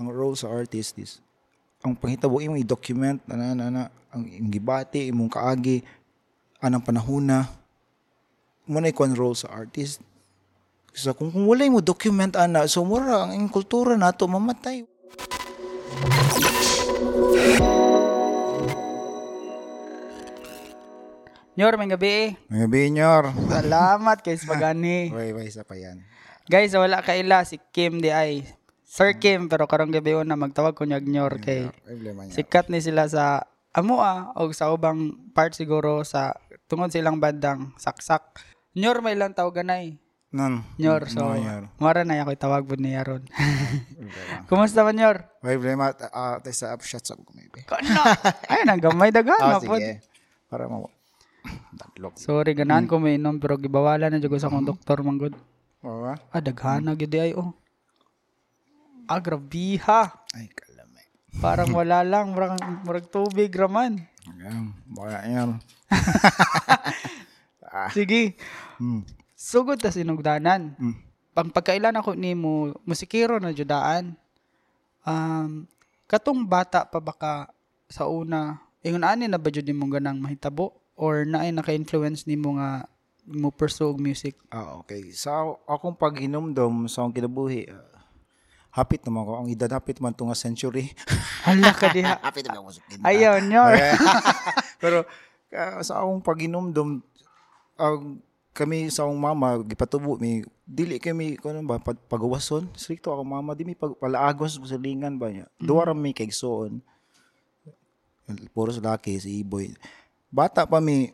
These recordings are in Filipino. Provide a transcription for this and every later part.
ang role sa artist is ang panghitabo imong i-document ana ana ana ang gibati imong kaagi anang panahona mo na ikon role sa artist so kung, kung wala mo document ana so mura ang imong kultura nato mamatay Nyor, may gabi. mga binyor Salamat kay Spagani. way way sa pa yan Guys, wala ka ila si Kim di. Sir Kim, pero karong gabi na magtawag ko nyag Nyor kay niya sikat ni sila sa Amua o sa ubang part siguro sa tungod silang bandang saksak. Nyor may lang tawaganay. nan Nyor, so mara na ako tawag bud niya ron. Kumusta man Nyor? way problema ah tayo sa upshot sa ko maybe Kana. Ay nang gamay dagan ah sige para mo Dadlok. Sorry ganan ko may inom pero gibawalan na jud ko sa akong doktor manggod. Oo ba? Ah gyud di ay oh. Ah grabiha. Ay, kalamay. Parang wala lang, murag, murag tubig raman. Ayan, baka yan. Sige. Hmm. Sugod ta sinugdanan. Hmm. Pang pagkailan ako ni mo musikero na judaan. Um, katong bata pa baka sa una, ingon ani na ba jud nimo ganang mahitabo or naay naka-influence nimo nga mo pursue music? Ah, okay. Sa akong pag-hinumdom sa akong kinabuhi, ah, hapit naman ko. Ang edad hapit man ito nga century. Hala ka diha. hapit naman ako sa Ayaw nyo. Pero ah, sa akong pag-hinumdom, ang kami sa akong mama, gipatubo mi, dili kami, kung ano ba, pag, pagawason, stricto akong mama, di mi pag, palaagos sa lingan ba niya. Duwa ra mi kay soon. Puro sa laki, si Iboy. Bata pa mi,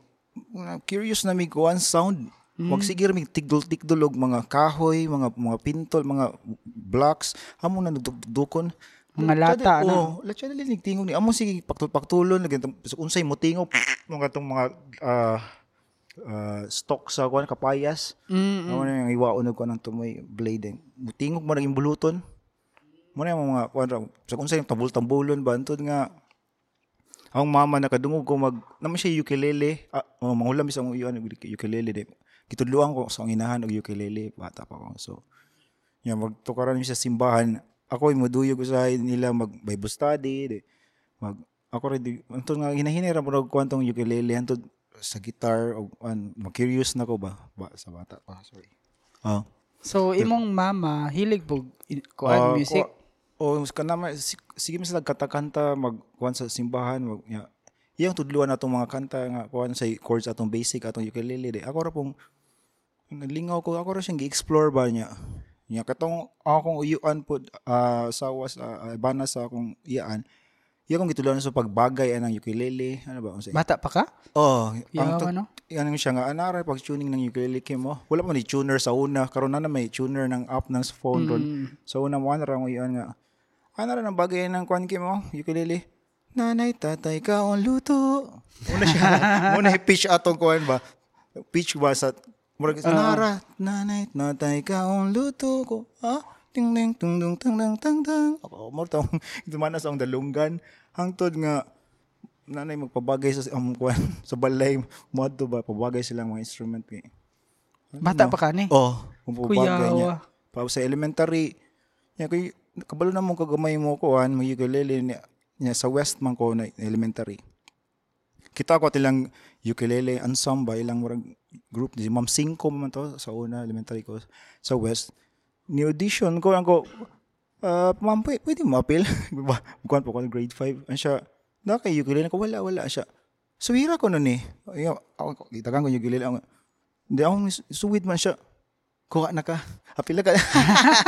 uh, curious na mi kuan sound. Wag sige mi tigdol-tigdol og mga kahoy, mga mga pintol, mga blocks, amo na nagdukon. Mga lata, ano? Oh, latsa dali nigtingog ni amo sige paktul-paktulon lagi unsay mo tingog mga tong mga ah, stock sa kuan kapayas. Mm, Amo na yung iwaon og kuan ng tumoy blade. Mutingog mo naging buluton. Mo na yung mga kuan sa unsay yung tambul-tambulon ba antud nga ang mama nakadungog ko mag naman siya ukulele. Ah, oh, mangulam isang iyon ukulele de. Kitudluan ko sa inahan og ukulele bata pa ko. So yan magtukaran mi sa simbahan. Ako ay moduyog usahay nila mag Bible study de. Mag ako rin antud nga hinahinira mo og kwantong ukulele antud sa guitar o an curious na ko ba, ba sa bata pa sorry. Ah. So imong mama hilig pug i- kuan Ah, music. O oh, kanama si- sige mi sila kanta-kanta mag kuan sa simbahan mag ya. Iyang tudluan atong mga kanta nga kuan sa chords atong basic atong ukulele de. Ako ra pong nalingaw ko ako ra siyang gi-explore ba niya. Nya katong akong uyuan pod ah, sa was uh, bana sa akong iyaan. Iya kong gitudluan sa pagbagay anang ukulele, ano ba unsay? Bata pa ka? Oh, ang tu- no? yan ang siya nga anara pag tuning ng ukulele mo. Wala pa ni tuner sa una, karon na may tuner ng app ng phone ron. Mm. So una mo ana ra mo nga. Ana ra ng bagay ng kwan mo, ukulele. Nanay, tatay ka on luto. Muna siya, muna i-pitch atong kuan ba. Pitch ba sa murag sa nara, nanay, tatay ka on luto ko. Ha? Ting ting tung tung tang tang tang tang. Ako mo tong dumana sa akong dalunggan. Hangtod nga nanay magpabagay sa um, kuan sa balay mo to ba pabagay silang mga instrument kay. Bata pa ka ni? Oh, pabagay niya. Pa sa elementary, niya kay kabalo na mong kagamay mo ko an mga ukulele niya, niya sa West man ko na elementary. Kita ko tilang ukulele ensemble ilang murag group di Ma'am Cinco man to sa una elementary ko sa West. Ni audition ko ako uh, ma'am pwede, pwede mo appeal. Bukan po ko grade 5. Ano siya, na kay ukulele ko wala wala siya. Suwira ko nun eh. Ay, ako, itagan ko ukulele. Ako, Hindi ako, suwid man siya. Kuha na ka. Apila ka.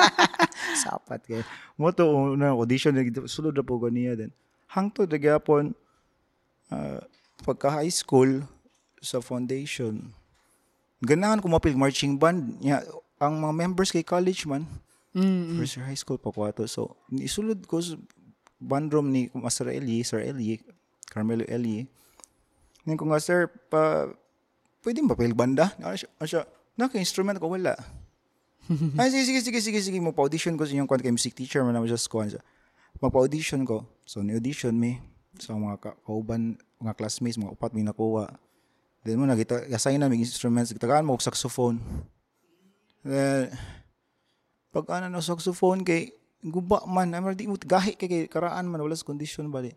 Sapat kay. Mo to una audition sulod na po ganiya din. Hangtod gyapon uh, pagka high school sa foundation. Ganahan ko mapil marching band. Ya, ang mga members kay college man. Mm. First year high school pa ko ato. So, isulod ko sa bandroom ni Master Eli, Sir Eli, Carmelo Eli. Ngayon ko nga, sir, pa, pwede ba pil banda? Ano siya, siya, naka-instrument ko, wala. Ay, sige, sige, sige, sige, sige, magpa-audition ko sa inyong kwan kay music teacher, man naman just kwan siya. Magpa-audition ko. So, ni-audition me sa mga ka- kauban, mga classmates, mga upat, may nakuha. Then mo, nagita, assign na may instruments, tagaan mo saxophone. Then, pag ano na saxophone kay guba man ay di mo gahi kay kay karaan man wala sa condition ba di?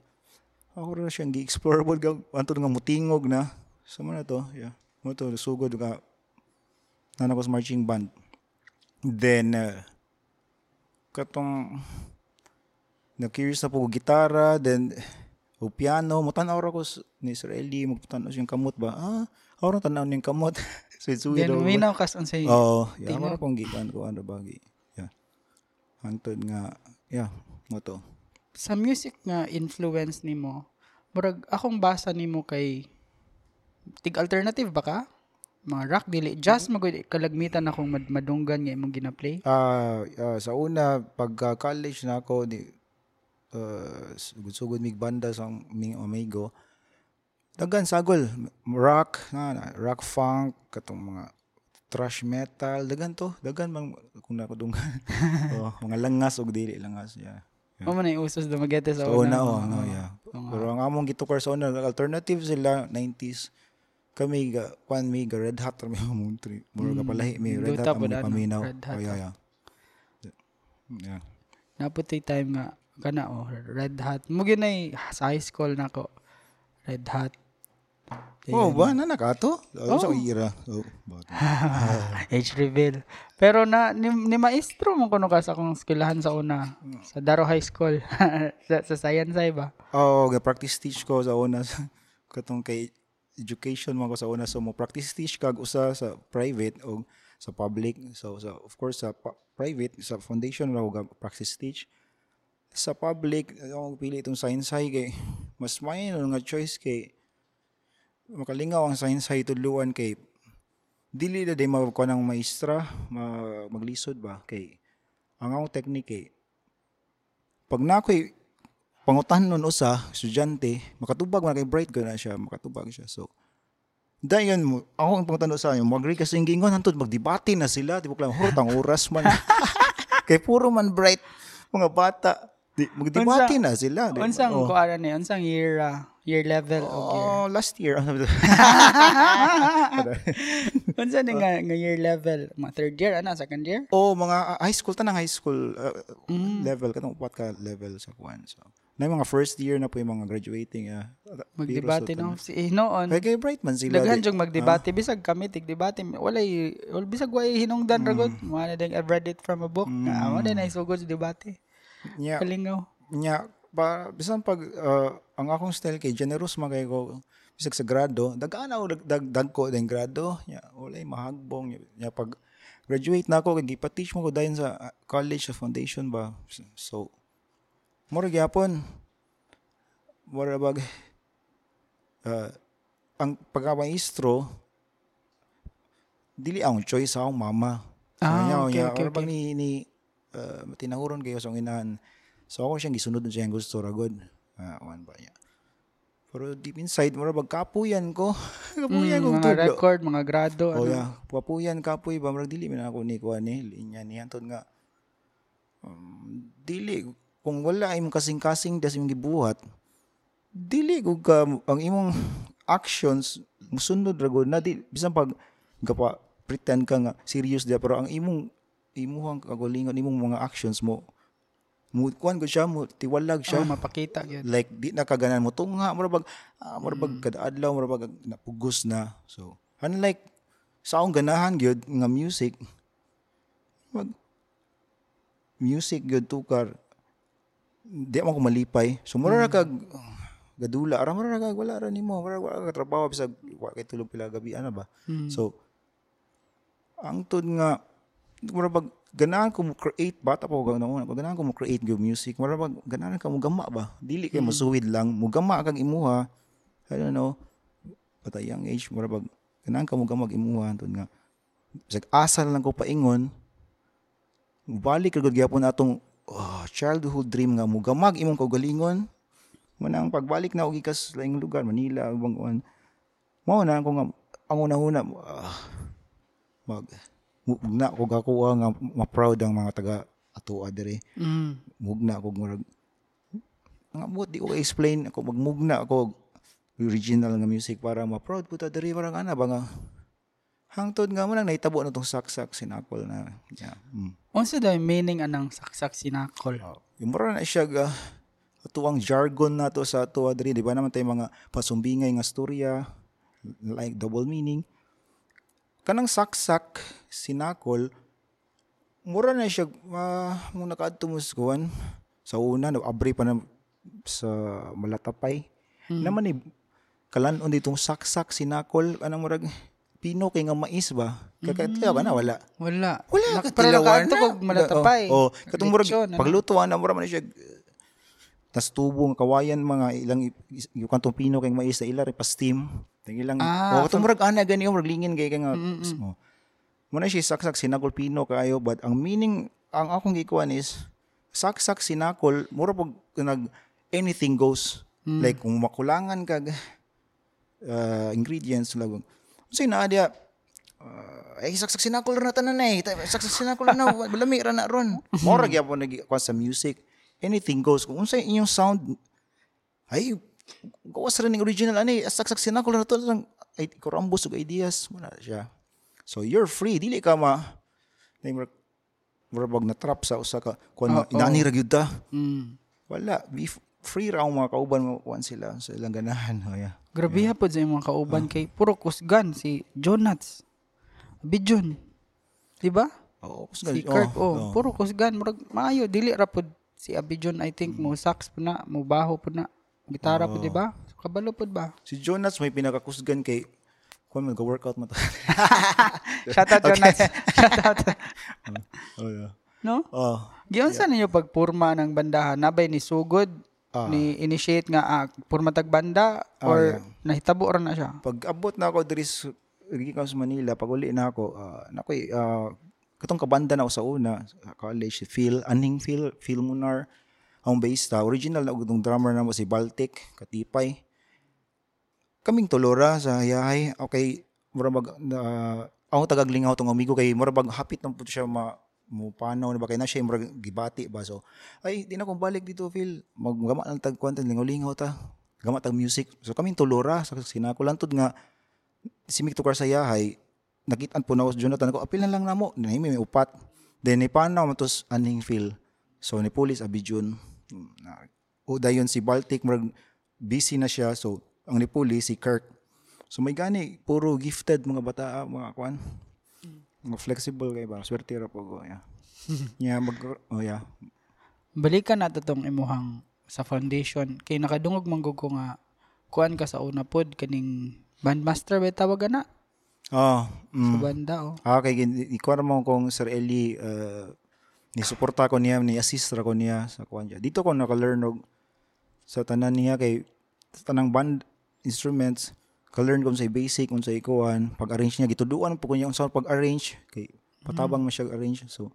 Ako ra siyang gi-explore pod ga anto nga mutingog na. Sa man na to yeah. Mo to sugod ka nana sa marching band. Then uh, katong na curious na po gitara then o piano mo tanaw ra ko ni Sir Eli mo tanaw siyang kamot ba ah ako tanaw ning kamot sweet sweet Then, minaw kas unsay Oo, yeah, Tingog. wala pong gikan ko ano bagi. Yeah. Hantod nga, yeah, mo to. sa music nga influence nimo murag akong basa nimo kay tig alternative ba ka mga rock dili jazz magud kalagmitan akong mad madunggan nga imong gina-play Ah, ah, sa una pagka college na ako di uh, sugod mig banda sa ming amigo. Dagan sagol rock na, na rock funk katong mga thrash metal dagan to dagan mang kung nakudunggan oh, mga langas og dili langas yeah. mo man ay usos dumagete sa Sa una, una oh, no, yeah. Pero ang among gitukar sa una, alternative sila, 90s. Kami, ga, kwan mi, ga red hot, kami among tri. Muro ka palahi, mi red hot, among paminaw. Red Hot, Oh, yeah, yeah. Yeah. naputoy time nga kana oh red hot mo ginay sa high school nako red hot Oh, ba? Na nakato? Oh. Sa ira. Oh, age reveal pero na ni, ni maestro mo kuno ka sa akong eskwelahan sa una sa Daro High School sa, sa science ay ba Oo, oh, practice teach ko sa una. sa- Katong kay education man ko sa una. So, mo practice teach kag usa sa private o sa public. So, sa, of course, sa pa- private, sa foundation raw ga practice teach. Sa public, ako pili itong science high kay mas may nga choice kay makalingaw ang science high tudluan kay dili na day makuha ng maestra ma, maglisod ba kay ang akong technique kay pag na ako'y pangutan nun usa, estudyante, makatubag man kay bright ko na siya, makatubag siya. So, dayon mo, ako ang pangutan sa inyo, mag-agree kasi yung gingon, hantod, magdebate na sila, di ba lang, hurot ang oras man. kay puro man bright, mga bata, di, magdebate na sila. Di, unsang oh. kuara ni unsang year ah, year level o year Oh, last year. unsa ni nga, nga year level mga third year ana second year oh, mga uh, high school, tanang high school uh, Mm. level, katong upat ka level sa kuan. So, na yung mga first year na po yung mga graduating. Uh, magdebate no si hinoon Kay kay bright man sila. daghan jung magdebate bisag kami tigdebate walay wal bisag way hinungdan ragot Mm. mo na ding I've read it from a book na mo na isugod sa debate Nya, kalingaw nya pa bisan pag uh, ang akong style kay generous man kay ko bisag sa grado dagaan ako dag, dag, dag ko din grado nya walay mahagbong nya, nya pag graduate na ako kay gipa-teach mo ko dayon sa uh, college sa foundation ba so mura gyapon. Mura bag uh, ang pagkamaestro dili ang choice sa akong mama. Ah, Kanya, okay, nya, okay, mura bang ni, ni uh, tinahuron kayo sa inahan So ako siyang gisunod na siyang gusto ragod. Ah, one ba niya. Pero deep inside, mura bag kapuyan ko. kapuyan Mm, kong mga tudlo. record mga grado Oh ano yeah, kapuyan kapoy ba murag dili man ako ni kuan ni linya ni antod nga. Um, dili kung wala imong kasing-kasing das imong gibuhat. Dili ko ka ang imong actions musunod ragod na di bisan pag gapa pretend ka nga serious dia pero ang imong imuhang kagulingon imong mga actions mo. Mo kuan ko siya mo tiwalag siya. Oh, mapakita gyud. Like di na kaganan mo. Tunga mura bag ah, mura Mm. bag kada adlaw mura bag napugos na. So unlike sa akong ganahan gyud nga music mag music gyud tukar di man ko malipay. So mura ra Mm. kag gadula ara mura ra kag wala ra nimo mura wala ka trabaho bisag wa kay tulog pila gabi ana ba? Mm. so ang tud nga mura bag ganahan ko mo create bata pa ko ganahan ko ganahan ko mo create gyud music. Mura bag ganahan ka mo gama ba? Dili kay masuwid lang. Mo gama kag imuha. I don't know. At a young age. Mura bag ganahan ka mo gama imuha. Tud nga bisag asal lang ko paingon. Balik kagud gyapon atong oh, childhood dream nga mo gamag imong kaugalingon. Manang pagbalik na og ikas laing lugar Manila ubang kuan. Mao na ako nga ang una-una ah, mag mugna ko gakuha nga ma-proud ang mga taga atoa dire mm. mugna ko murag nga buot di ko explain ako magmugna ako original nga music para ma-proud puta diri parang ana ba nga hangtod nga mo lang nahitabo na tong saksak sinakol na yeah. mm. Unsa daw meaning anang saksak sinakol? Oh, yung mura na siya ga atuang jargon na to sa ato diri di ba naman tayo mga pasumbingay nga storya like double meaning kanang saksak sinakol mura na siya uh, mo nakaadto mo sa una abri pa na sa malatapay naman ni kalan-on ditong saksak sinakol anang murag pino kay nga mais ba kakatayo ka na wala Wala. wala Nak- ka Pero tilawan nakaadto na. kog malatapay. Oh, oh. katong murag ano? paglutuan na mura man siya tas tubong kawayan mga ilang yung kantong pino kay mais na ila pa steam tang ilang Ah, oh katong murag ana gani murag lingin kay nga oh. Muna siya saksak sinakol pino kayo but ang meaning ang akong gikuan is saksak sinakol mura pag nag anything goes like kung makulangan kag uh, ingredients lagong Kasi na dia uh, ay saksak sinakol na tanan eh. Saksak sinakol na balami ra na ron. Mora gyapon nag sa music. Anything goes. Kung unsa inyong sound ay gawas rin ng original ani saksak sinakol na to lang ay kurambos ug ideas na siya. So you're free dili ka ma na mura mura bag na trap sa usa ka kuan oh, inani ra gyud ta. Mm. Wala be free ra ang mga kauban mo kuan sila sa ilang ganahan. Oh, yeah. Grabe yeah. pod sa imong kauban kay puro kusgan si Jonats. Bijon. Di ba? Oo, oh, Si Kirk, oh, puro kusgan. Murag, maayo, dili ra pod si Abijon, I think, mo sax po na, mo baho po na. Gitara po, di ba? Kabalo po ba? Si Jonas may pinakakusgan kay kuan man workout mo to. Shout out, Jonats. Shout out. oh, yeah. No? Oh, Giyon sa ninyo pagpurma ng bandahan? Nabay ni Sugod? Ni initiate nga ah, purma tag banda? Or nahitabo ra na siya? pag abot na ako diri sa gikan sa Manila, pag uli na ako, uh, nakoy uh, katong kabanda na ako sa una, college, Phil, aning Phil, Phil Munar, ang bassista, original na ugtong drummer na mo si Baltic, Katipay. Kaming tulora sa yahay, okay, mura mag, uh, ako tagaglingaw tong amigo kay mura bag hapit nang puto siya ma mo panaw na ba kay na siya mura gibati ba so ay di na kong balik dito Phil maggama lang tag kwantan lingaw-lingaw ta gama tag music so kaming tulora sa sinako tud nga si Mick Tukar sa yahay, nakitaan po na ako Jonathan ko, apil na lang na mo, nahimi may upat. Then ni panaw mo tos aning feel. So ni police abi June. Na, o dayon si Baltic murag busy na siya so ang ni police si Kirk. So may gani puro gifted mga bata mga kwan. Mga flexible kay ba swerte ra po ko yeah. yeah mag oh yeah. Balikan nato tong imuhang sa foundation. Kay nakadungog manggug ko nga kuan ka sa una pod kaning bandmaster ba tawag na Oh, sa mm. banda oh. Ah, kay ikuha mo kung Sir Eli uh, ni suporta ko niya, ni assist ra ko niya sa kuan niya. Dito ko naka-learn og sa tanan niya kay sa tanang band instruments ka-learn ko sa basic unsa ikuan pag-arrange niya gituduan po ko niya unsa pag-arrange kay patabang man siya arrange so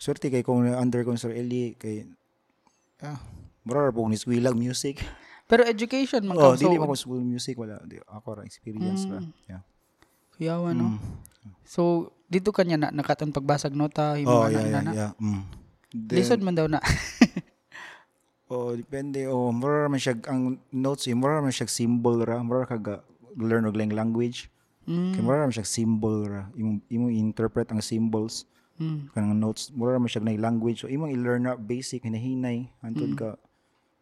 swerte kay kung under ko Sir Eli kay ah mura ra po ni swilag music Pero education man oh dili ko school music wala di, ako ra experience ra yeah kuyawa no. Mm. So dito kanya na nakatan pagbasag nota himo oh na yeah na, yeah na. yeah mm. Then- Lisod man daw na. Oh, depende. Oh, mura man siya ang notes, eh, mura man siya symbol ra, mura ka ga learn og lang language. Mm. Kay mura man siya symbol ra. Imo imo interpret ang symbols Mm. kanang notes. Mura man siya na language. So imong i-learn na basic hinahinay antud ka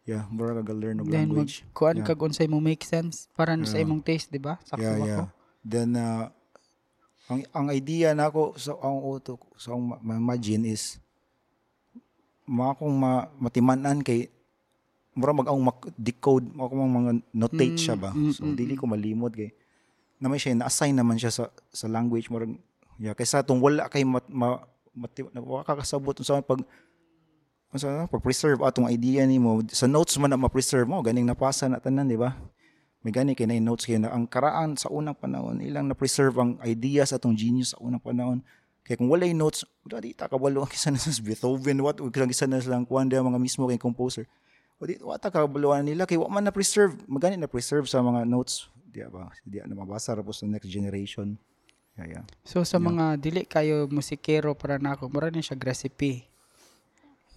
Yeah, mura ka ga learn og Mm. Then mag language. kuan Yeah. kag unsay mo make sense para sa Yeah. imong taste, di ba? Sakto yeah, yeah. ko? Then uh, ang ang idea nako sa ang auto sa ang ma- ma-imagine is ma akong ma, matimanan kay mura mag ang decode mo akong mga notate siya ba? Mm, so mm, dili ko malimot kay naman siya na-assign naman siya sa sa language. Murag yeah kaysa tong wala kay mat, ma, mati, wala ka kasabot sa pag sa pag preserve atong idea nimo sa notes man na ma-preserve mo ganing napasa na tanan di ba? May gani kay na notes kay na ang karaan sa unang panahon ilang na preserve ang idea sa atong genius sa unang panahon. Kay kung wala notes wala di ta kabalo ang kisa na sa Beethoven what kisa na silang kuan dia mga mismo kay composer o di wa ta kabaluan nila kay wa man na preserve magani na preserve sa mga notes di ba di na mabasa ra sa next generation yeah, yeah. So sa mga dili kayo musikero para nako, mura ni siya recipe.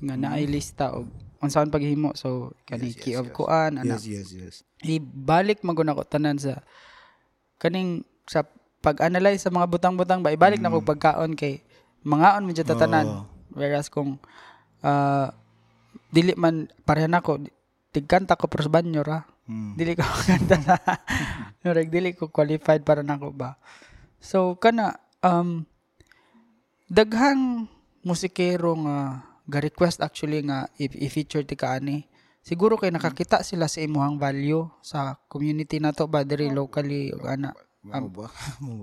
Nga naay lista og unsaon paghimo. So kani Mm. Yes, key yes, of yes. kuan ana. yes yes yes Ibalik maguna ko tanan sa kaning sa pag-analyze sa mga butang-butang ba ibalik na ko pagkaon kay mangaon medyo tatanan. Oo. Whereas kung ah, dili man pareha nako tigkanta ko pros banyo ra. Mm. Dili ko kanta na. Murag dili ko qualified para nako ba. So kana um daghang musikero nga ga request actually nga i- i-feature ti kaani. Siguro kay nakakita sila sa imuhang value sa community nato ba diri locally ug ana. Mao.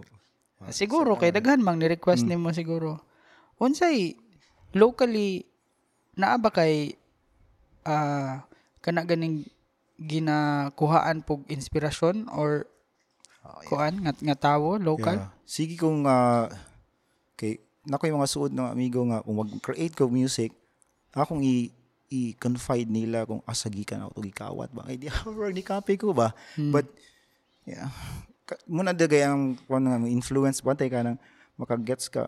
Siguro kay daghan mang ni-request nimo siguro. Unsay locally naa ba kay ah kana ganing ginakuhaan pog inspirasyon or kuan nga, nga tawo local? Yeah. Sige kung ah, kay nako yung mga suod ng amigo nga kung mag-create ko music, akong i i-confide nila kung asagi ka na ako gikawat ba? Ay di ako ni copy ko ba? But yeah. Muna dagay ang kuan nga influence bantay ka nang makagets ka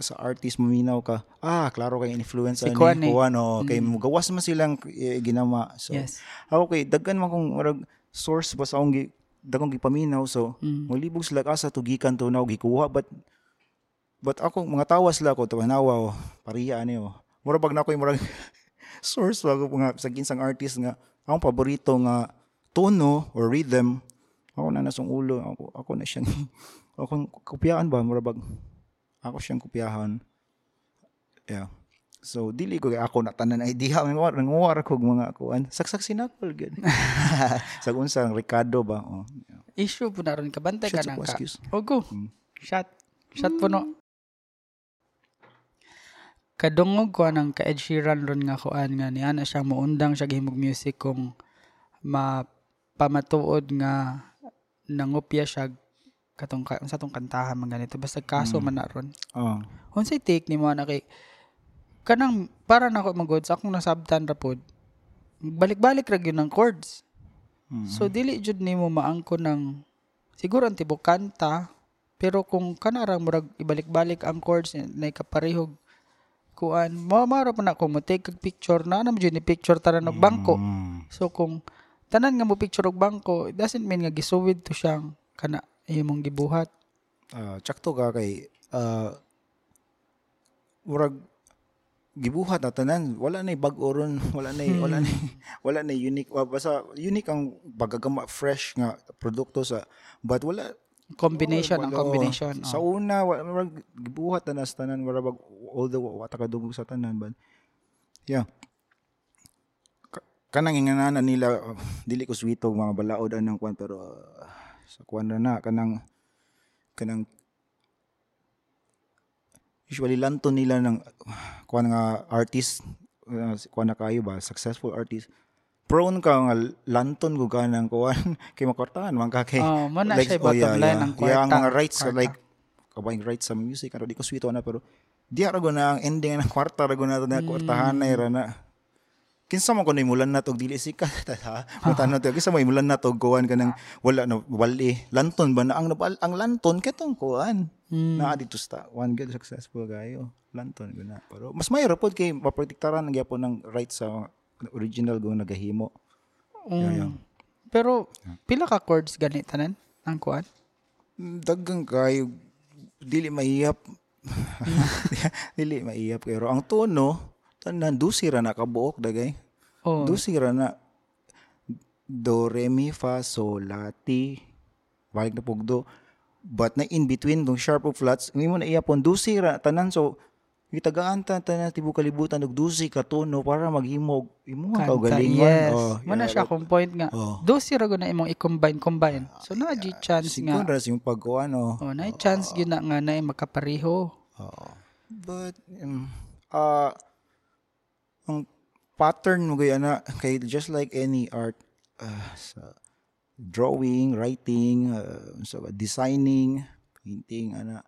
sa artist maminaw ka ah klaro kay influence Si ni Kuan eh. Kuan oh, kay mugawas man silang eh, ginama so Yes. ako kay daghan man kung murag source ba sa akong gi dagong gipaminaw so Mm. malibog sila asa tugikan to na gikuha but but ako mga tawas sila ko tawanawa oh, pariya ani oh mura pag na ako yung murag source ba ko nga sa ginsang artist nga akong paborito nga tono or rhythm ako na nasong ulo ako ako na siyang akong kopyaan ba mura bag ako siyang kopyahan yeah So dili ko kay ako na tanan idea nga nanguwar ko mga kuan saksak sinakol gid. sa unsang Ricardo ba oh. yeah. Issue po na ron ka bantay ka Shots nang ka. excuse. O go. Mm. Shot. Shot po no. Kadungog ko nang ka Ed Sheeran ron nga kuan nga ni ana siya muundang siya gihimog music kung mapamatuod nga nangupya siya katong ka, sa tong kantahan man ganito basta kaso man na ron. Oh. Unsay take nimo na kay kanang para nako magod sa akong nasabtan ra pod. Balik-balik ra gyud ng chords. Mm. So dili jud nimo maangko ng siguro ang tibok kanta pero kung kanarang murag ibalik-balik ang chords na kaparehog kuan mo maro pa na ko mo take kag picture na na jud ni picture tanan og bangko. Mm. So kung tanan nga mo picture og bangko it doesn't mean nga gisuwid to siyang kana imong gibuhat. Ah, tsakto ka kay ah murag gibuhat na tanan. Wala na bag-o ron. Wala na wala na wala na unique. Wa basta unique ang pagagama fresh nga produkto sa but wala. Combination ang wala- combination. sa oh. una wala murag gibuhat na nas tanan. Wala bag although wata ka dugog sa tanan but yeah. Ka- kanang ingananan nila uh, dili ko switog mga balaod anang kwan pero uh, sa kwan na na kanang kanang usually lanton nila ng kwan nga artist uh, kwan na kayo ba successful artist prone ka nga lanton ko ka ng kuan kay makortahan man ka kay Oh, mo na like, siya oh, bottom yeah, line yeah. ang Yeah, kwarta. mga rights Kwarta. like kabayang rights sa music ano di ko sweet na pero di ra na ang ending ng kwarta ra na na kwartahan na ra na kinsa man ko na imulan na tog dili sikat ha? Matano to. Kinsa mo imulan na tog kuan kanang wala na wali. Lanton ba na? Ang ang lanton ketong kuan Mm. na dito sta one good successful gayo lanton go na pero mas mayro pod kay maprotektaran ng gyapon ng rights sa original go nagahimo. Mm. Pero pila ka chords gani tanan ang kuan? dagang kayo dili maiyap. Dili maiyap kayo ang tono tanan dusi ra na kabuok dagay Oh. dusi ra na do re mi fa sol la ti balik na pugdo but na in between dong sharp of flats mo na iyapon dusi ra tanan so gitagaan ta tanan tibu kalibutan og dusi ka tono para maghimog imo ka Kanta, galingon yes. oh Muna siya kung point nga. Oh. Dosi ra na imong i-combine combine. So na di chance siguro nga. ra yung pagkuan oh Oh, na chance gyud na nga na makapareho. Oo. But, um, uh, ang pattern mo gaya na, kay just like any art, uh, sa drawing, writing, uh, sa designing, painting, ana,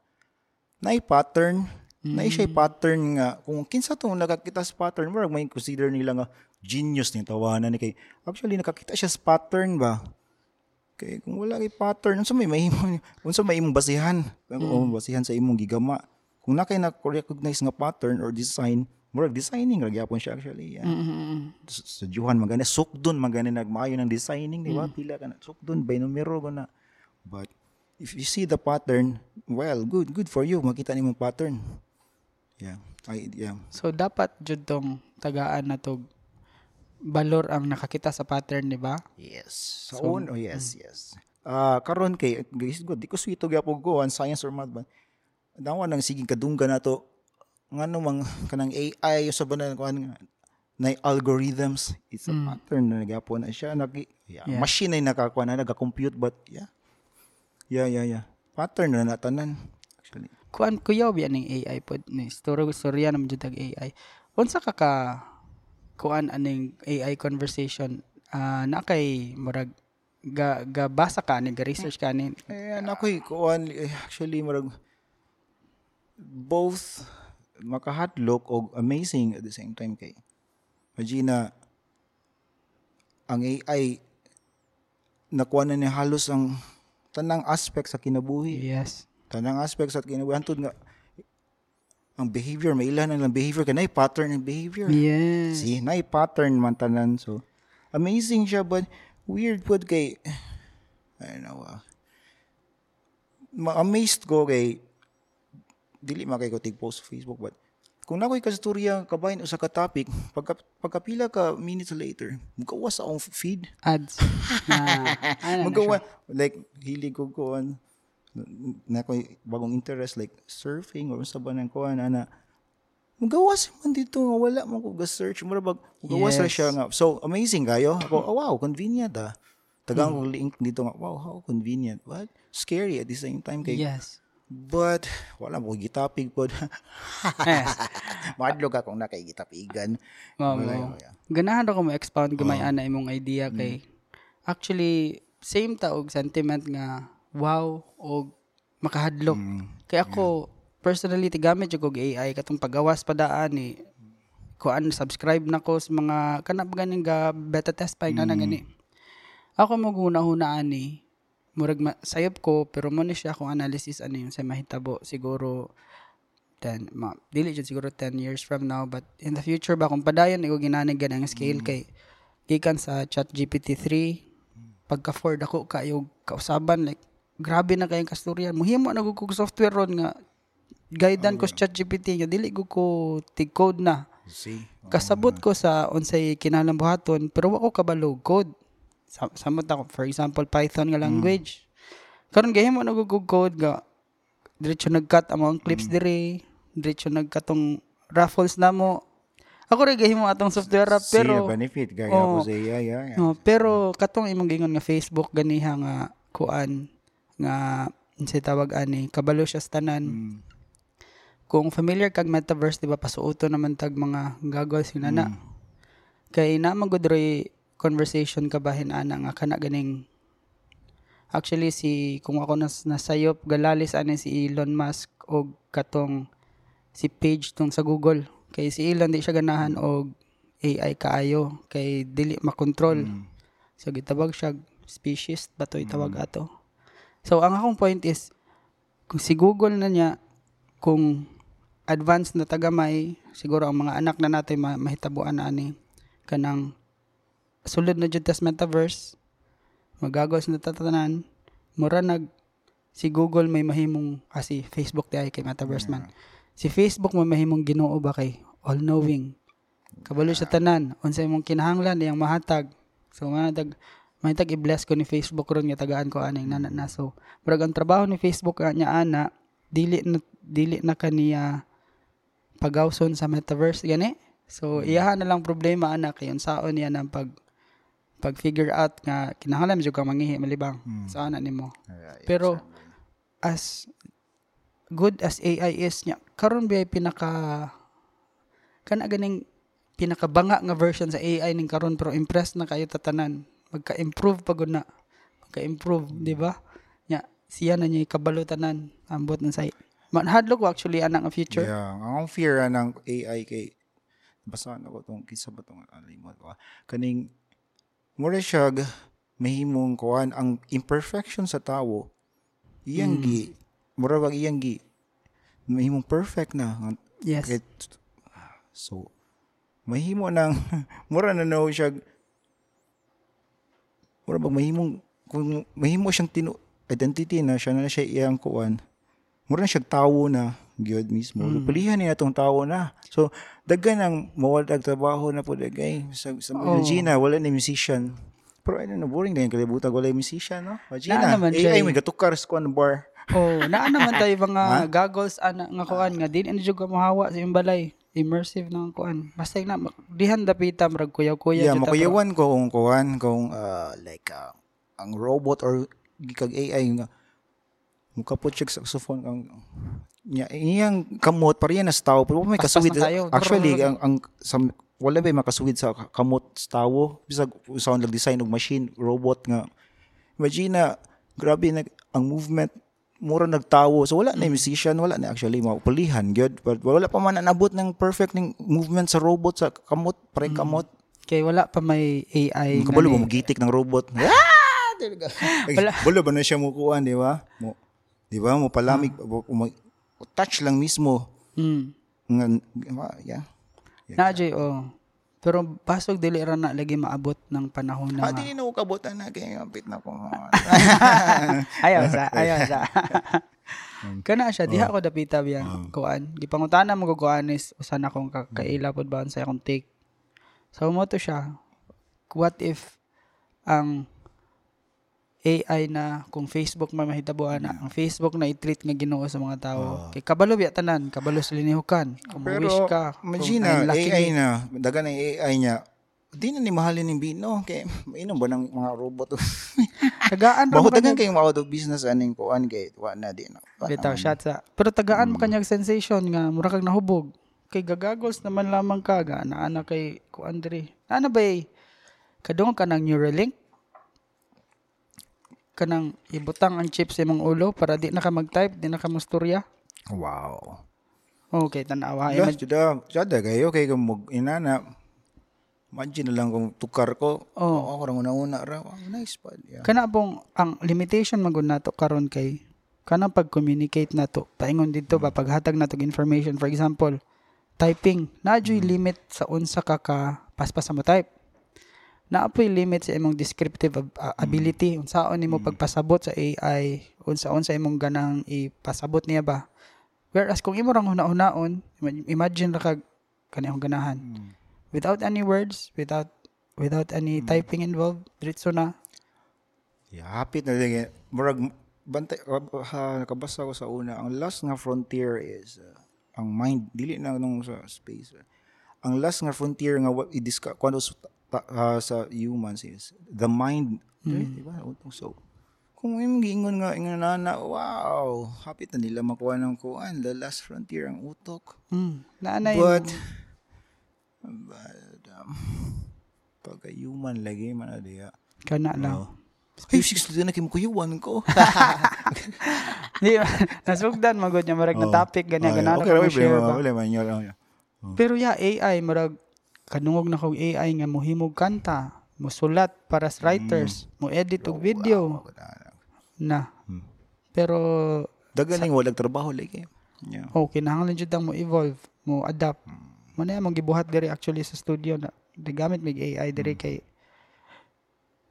na pattern, na siya pattern nga, kung kinsa tong nakakita sa pattern, marag may consider nila nga genius ni tawanan ni kay, actually nakakita siya sa pattern ba, kay kung wala kay pattern, unsa may mahimo, unsa may imong basihan, kung basihan sa imong gigama. Kung na kay na-recognize nga pattern or design, murag designing ra gyapon siya actually. Yeah. Mm-mm. Sa Juhan magani sukdon magani nagmaayo ng designing, di ba? Pila ka na sukdon by numero ko na. But if you see the pattern, well, good, good for you. Makita nimo pattern. Yeah. I, yeah. So dapat jud tong tagaan na to balor ang nakakita sa pattern, di ba? Yes. Sa so, oh, yes, yes. Ah, uh, karon kay guys, good. Di ko sweet og gyapon ko science or math ba. Dawa nang sige kadungga na to. Ngano mang kanang AI sa banan ko na algorithms it's a mm. pattern na gyapon na siya nag yeah, yeah. machine ay nakakuha na naga-compute but yeah. Yeah, yeah, yeah. Pattern na natanan actually. Kuan kuya bi aning AI pod ni story storya naman jud AI. Unsa ka ka kuan aning AI conversation uh, na kay murag ga, ga basa ka ni ga research ka ni eh nakoy kuan eh, actually murag both makahadlok og amazing at the same time kay Imagine ang AI nakuha na ni halos ang tanang aspect sa kinabuhi. Yes. Tanang aspect sa kinabuhi. Antod nga, ang behavior, may ilan ang behavior, kaya pattern ng behavior. Yes. See, na pattern man tanan. So, amazing siya, but weird po kay, I don't know, uh, ma-amazed ko kay, dili makay ko tig-post sa Facebook, but kung nakoy kasturya kabayin usa ka topic, pagka, pagkapila ka minutes later, mugawas sa akong feed. Ads. na, ano Magawa, like, hilig ko ko, na ko bagong interest like surfing or sa ba nang kuan ana Magawas man dito nga wala man ko ga-search mura bag magawas yes. siya nga so amazing kayo ako oh, wow convenient ah tagang hmm. link dito nga wow how convenient what scary at the same time kay yes But, wala mo gitapig po. Madlog akong nakay-gitapigan. Wow, wow. Ganahan ako mo-expound gamay oh. ana imong idea kay mm. actually same taog sentiment nga wow o makahadlok. Mm. Kaya ako, yeah. personally, tigamit yung AI katong pagawas pa daan ni eh, kuan subscribe na ko sa mga kanap ganing ga beta test pa na mm. gani. Ako mo guna-hunaan ni murag ma- sayop ko pero mo ni siya kung analysis ano yung sa mahitabo siguro 10 ma dili jud siguro 10 years from now but in the future ba kung padayon igo ginanig ganang scale mm. kay gikan sa chat GPT 3 pagka afford ako kayo kausaban like grabe na kayong kasturyan. Muhimo na ko software ron nga guidan ko sa ChatGPT nga dili ko ko tig code na. See? Kasabot ko sa unsay kinalambuhaton pero wa ko kabalo code. Sa samot ako for example Python nga language. Mm. Karon gahimo na ko code nga diretso nagcut among clips mm. dire, diretso nagkatong raffles na mo. Ako rin gahimo atong software rap pero See, benefit gaya oh, ko sa iya, yeah, yeah. Oh, pero katong imong gingon nga Facebook ganiha nga kuan nga si tawag ani kabalo siya sa tanan. Mm. Kung familiar kag metaverse di ba pasuoto naman tag mga goggles yung nana. Mm. Kay na magud conversation kabahin ana nga kana ganing Actually si kung ako nas nasayop galalis ani si Elon Musk og katong si page tong sa Google kay si Elon di siya ganahan og AI kaayo kay dili makontrol. Mm. So gitabag siya species batoy tawag mm. ato. So, ang akong point is, kung si Google na niya, kung advanced na tagamay, siguro ang mga anak na natin ma- mahitabuan na ani, kanang sulod na jud tas metaverse, magagos na tatanan, mura nag, si Google may mahimong, ah, si Facebook di ay kay metaverse man. Si Facebook may mahimong ginoo ba kay all-knowing. Kabalo sa tanan, unsay mong kinahanglan iyang mahatag. So, mahatag, may tag i-bless ko ni Facebook ron nga tagaan ko aning nana na so murag ang trabaho ni Facebook nya ana dili na dili na kaniya pagawson sa metaverse gani so mm. iyahan na lang problema ana kay unsaon niya nang pag pag figure out nga kinahanglan jud ka mangihi malibang mm. sa ana nimo. Pero as good as AI is nya karon ba pinaka kana ganing pinakabanga nga version sa AI ning karon pero impressed na kayo tatanan. Magka-improve pagod na. Magka-improve di ba? Nya siya na niya kabalutanan ambot ng say manhadlok actually anang future. Yeah ang fear anang AI kay basa na ko tong kisa ba tong alimot ko kaning mura siya mahimong kuan ang imperfection sa tawo iyang mm. gi mura wag iyang gi mahimong perfect na yes Kay, so mahimo nang mura na no siya Mura bang mahimong kung mahimo siyang tinu identity na siya na siya iyang kuan. Mura na siya tawo na gyud mismo. Mm. Pilihan niya tong tawo na. So daghan ang mawala og trabaho na po dagay sa sa Oh. Gina wala ni musician. Pero ano na boring din kalibutan wala yung musician no. Gina, Na naman AI eh. may gatukar sa kuan bar. Oh, naa naman tayo mga goggles ana nga kuan nga din ano jud ka mohawa sa imong balay. Immersive nang kuan. Basta na dihan dapita murag kuyaw-kuyaw Yeah, jud ta, bro. makuyawan ko kung kuan kung ah, like ah, ang robot or gikag AI nga mukapot siya sa saxophone ang niya iyang kamot pariya na sa tao pero may kasuwid actually ang, ang sa, wala ba makasuwid sa kamot sa tao bisag sound lang design og machine robot nga imagine na grabe na ang movement mura nagtawo so wala na musician wala na actually maupulihan gyud but wala pa man nabot ng perfect ng movement sa robot sa kamot pre kamot Kay wala pa may AI. kabalo mo gitik ng robot. Ah! Wala. Wala ba na siya mukuan, di ba? Mo, di ba? Mo palamig, mo- mo- touch lang mismo. Mm. Nga, ma- yeah. Na Jay, oh. Pero pasog dili ra na lagi maabot ng panahon na Ah, di na kabutan na kaya kapit na ko. ayaw sa ayaw sa kana siya diha ko dapita biyang kuan gipangutana mo kuan is usan akong ka- kaila pod ba sa akong take so mo to siya what if ang AI na kung Facebook man mahitabuan na ang Facebook na i-treat nga Ginoo sa mga tao kay kabalo biya tanan kabalo sa linihukan kung Pero, wish ka kung imagine ay na, AI ni- na, daga na yung AI niya, di na ni mahalin ng bino. Kaya, mainom ba ng mga robot? tagaan ra Baho mo dagan out of business aning kuan kay wa na di na. Bitaw shot sa. Pero tagaan mo kanyang sensation nga mura kag nahubog. Kay gagagols naman lamang ka ga na ana kay ku Andre. Ano ba eh? Kadungog ka ng Neuralink? Kanang ibutang ang chip sa imong ulo para di na ka mag-type, di na ka musturya. Wow. Okay, tanawa. Yes, juda, juda kayo kay kung mag inana. Imagine na lang kung tukar ko. Oh. Ako rang una-una ra. Wow, nice pa. Yeah. Kana pong ang limitation magud nato karon kay kana pag-communicate nato. Paingon dito ba paghatag nato information for example, typing. Naadyoy limit sa unsa ka ka paspas sa mo type. Naapoy limit sa imong descriptive a- ability unsaon nimo pagpasabot sa AI, unsaon sa imong ganang ipasabot niya ba. Whereas kung imo rang una-unaon, ima- imagine ra kag kaniyang ganahan. Without any words, without without any typing involved, diretso na. Yeah, hapit na din. Murag, bantay, ha, nakabasa ko sa una, ang last nga frontier is, uh, ang mind, dili na nung sa space. uh, ang last nga frontier nga i-discuss, kwando ah, sa humans is, the mind, eh, di ba? So, kung yung giingon nga, ingon na na, wow, hapit na nila makuha ng kuan, the last frontier, ang utok. Mm. Naanay But, but, um, pagka-human lagi, man na diya. kana lang. Ay, six na kimukuyuan ko. Di nasugdan magod niya marag na topic ganyan Oh, ganyan okay, ko okay, share share ba. Wala man yun. oh, yeah. Pero ya AI marag kadungog na kog AI nga mohimog kanta, musulat para sa writers, mo edit og video na. Hmm. Pero Dagaling walang trabaho lagi. Yeah. oh kinahanglan jud mo evolve, mo adapt. Mo na mong gibuhat diri actually sa studio na gamit mig AI diri kay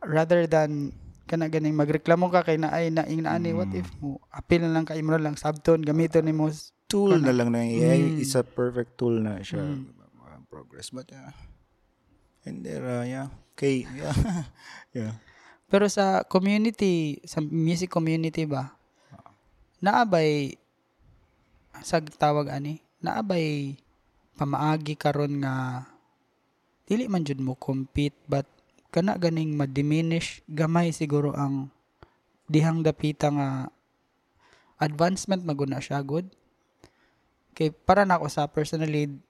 rather than kana ganing magreklamo ka kay naay na ing naani what if mo apil na lang kay mo na lang subtone gamiton nimo Tool na lang ng AI. Mm. It's a perfect tool na siya. Progress. But, uh, and there, uh, yeah. Okay, yeah. yeah. Pero sa community, sa music community ba, naabay, sa tawag ani, naabay pamaagi karon nga, dili man jud mo compete, but kana ganing ma-diminish, gamay siguro ang dihang dapita nga advancement maguna siya good. Kay para na ako sa personally,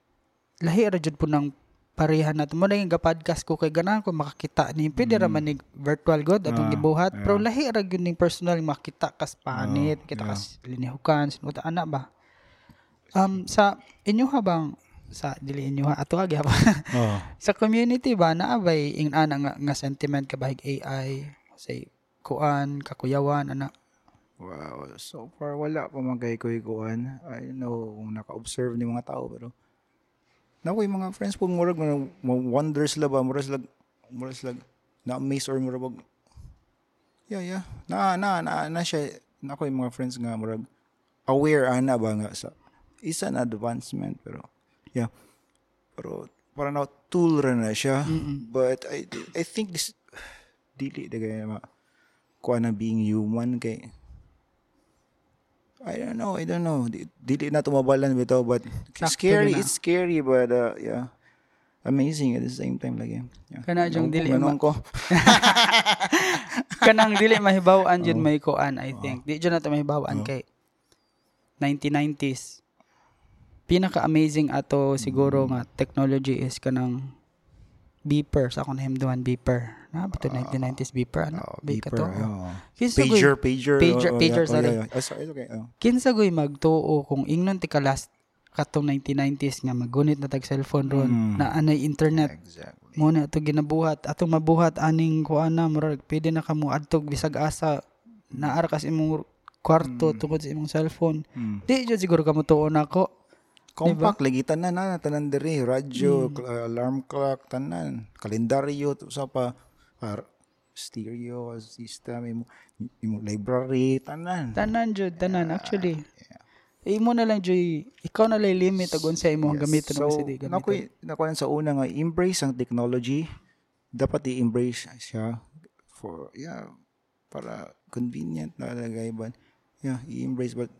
lahi ra jud po ng pareha nato mo na yung podcast ko kay ganahan ko makakita ni pwede ra man ni virtual god atong Ah, gibuhat yeah. pero lahi ra gyud ning personal makita kas panit Ah, kita yeah. kas linihukan sinuta ana ba um sa inyo habang sa dili inyo ha ato agi ha Oh. sa community ba naabay ing ana nga, nga sentiment kabahig AI say kuan kakuyawan ana Wow. So far, wala pa magay ko ikuan. I know kung naka-observe ni mga tao, pero na ko yung mga friends po murag mga mga wonders la ba murag sila murag sila na amaze or murag yeah, yeah. Na na na, na siya na ko yung mga friends nga murag aware ana ba nga sa isa na advancement pero yeah. Pero para na tool ra na siya. But I I think this dili de kay ma kuha na being human kay I don't know, I don't know. Di- Dili na tumabalan bitaw but Sakto scary, it's scary but uh, yeah. Amazing at the same time lagi. Yeah. Kana ko, dili ganun ko. kanang dili mahibaw-an Oh. jud may kuan I think. Di jud na to mahibaw-an kay 1990s. Pinaka-amazing ato siguro nga technology is kanang beeper sa akong nahimduhan beeper. Na ba to 1990s beeper ano? Oh, Bi- beeper. Kinsa goy- Pager, pager. Pager, oh, oh, pager, yeah, oh, sorry. yeah, yeah. Oh, sorry, okay. Oh. Kinsa goy magtuo kung ingnon ti ka last katong 1990s nga magunit na tag cellphone ron Mm. na anay internet Exactly. mo na ito ginabuhat atong mabuhat aning kuan na murag pwede na kamo adtog bisag asa naar kas imong kwarto tungod sa imong cellphone Mm. di jud siguro kamo tuon ako Compact, lagi tanan na, tanan diri, radio, cl- uh, alarm clock, tanan, kalendaryo, to sa pa, par- stereo, system, imo, imo library, tanan. tanan jud tanan actually. imo na lang jud ikaw na lang limit ag unsa imong gamiton so, so, CD gamiton nakoy, nakuha sa una nga, embrace ang technology, dapat i-embrace siya for, yeah, para convenient na lagay ba, yeah, i-embrace, but,